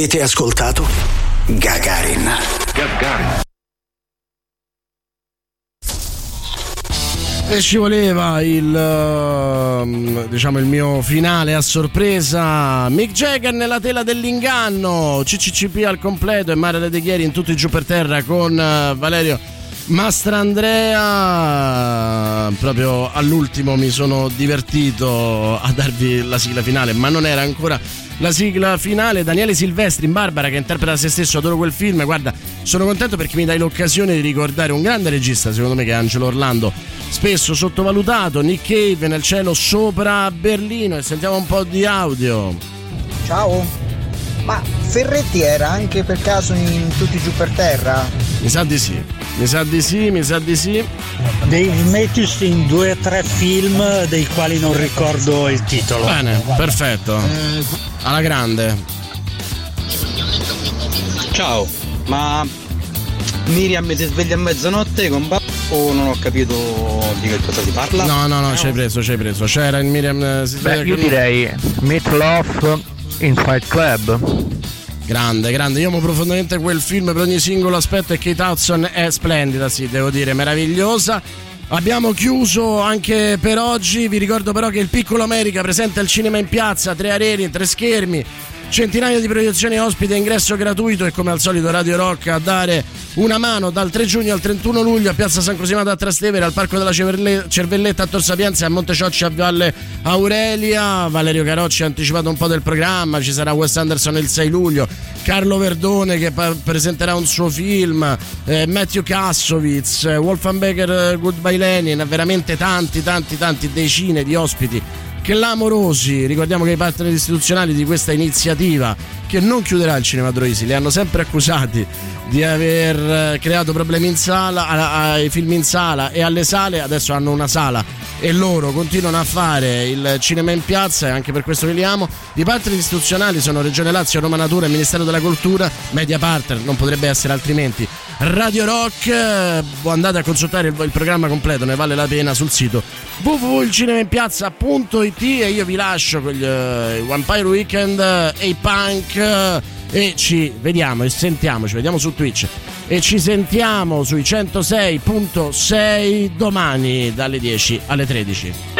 [SPEAKER 32] Avete ascoltato Gagarin. Gagarin.
[SPEAKER 1] E ci voleva il, ehm, diciamo, il mio finale a sorpresa. Mick Jagger nella tela dell'inganno. CCCP al completo e Mario De Chieri in tutti giù per terra con eh, Valerio Mastrandrea. Proprio all'ultimo mi sono divertito a darvi la sigla finale, ma non era ancora la sigla finale. Daniele Silvestri in Barbara che interpreta se stesso, adoro quel film. Guarda, sono contento perché mi dai l'occasione di ricordare un grande regista, secondo me, che è Angelo Orlando, spesso sottovalutato. Nick Cave nel cielo sopra Berlino. E sentiamo un po' di audio.
[SPEAKER 33] Ciao, ma Ferretti era anche per caso in Tutti giù per terra?
[SPEAKER 1] Mi sa di sì, mi sa di sì, mi sa di sì.
[SPEAKER 34] Dave Matthews in due o tre film dei quali non ricordo il titolo.
[SPEAKER 1] Bene, perfetto. Alla grande.
[SPEAKER 35] Ciao, ma Miriam si sveglia a mezzanotte con Ba o non ho capito di che cosa si parla?
[SPEAKER 1] No, no, no, ci hai preso, ci hai preso. C'era il Miriam. eh, si sveglia
[SPEAKER 30] Beh, io direi Meat Love in Fight Club.
[SPEAKER 1] Grande, grande. Io amo profondamente quel film per ogni singolo aspetto e Kate Hudson è splendida, sì, devo dire, meravigliosa. Abbiamo chiuso anche per oggi. Vi ricordo però che il Piccolo America presenta il cinema in piazza, tre areni, tre schermi, centinaia di proiezioni ospite, ingresso gratuito e come al solito Radio Rock a dare una mano dal 3 giugno al 31 luglio a Piazza San Cosimato a Trastevere, al Parco della Cervelle- Cervelletta a Tor Sapienza a Monteciocci a Valle Aurelia. Valerio Carocci ha anticipato un po' del programma, ci sarà Wes Anderson il 6 luglio, Carlo Verdone che pa- presenterà un suo film, eh, Matthew Kassovitz, eh, Wolfgang Becker eh, Goodbye Lenin, veramente tanti, tanti, tanti decine di ospiti clamorosi. Ricordiamo che i partner istituzionali di questa iniziativa, che non chiuderà il cinema Droisi, li hanno sempre accusati di aver eh, creato problemi in sala, ai film in sala e alle sale, adesso hanno una sala e loro continuano a fare il cinema in piazza e anche per questo che li amo. I partner istituzionali sono Regione Lazio, Roma Natura Ministero della Cultura, media partner, non potrebbe essere altrimenti. Radio Rock, eh, andate a consultare il, il programma completo, ne vale la pena sul sito www.ilcinemainpiazza.it e io vi lascio con gli eh, Vampire Weekend e i Punk eh, e ci vediamo e sentiamo, ci vediamo su Twitch e ci sentiamo sui 106.6 domani dalle 10 alle 13.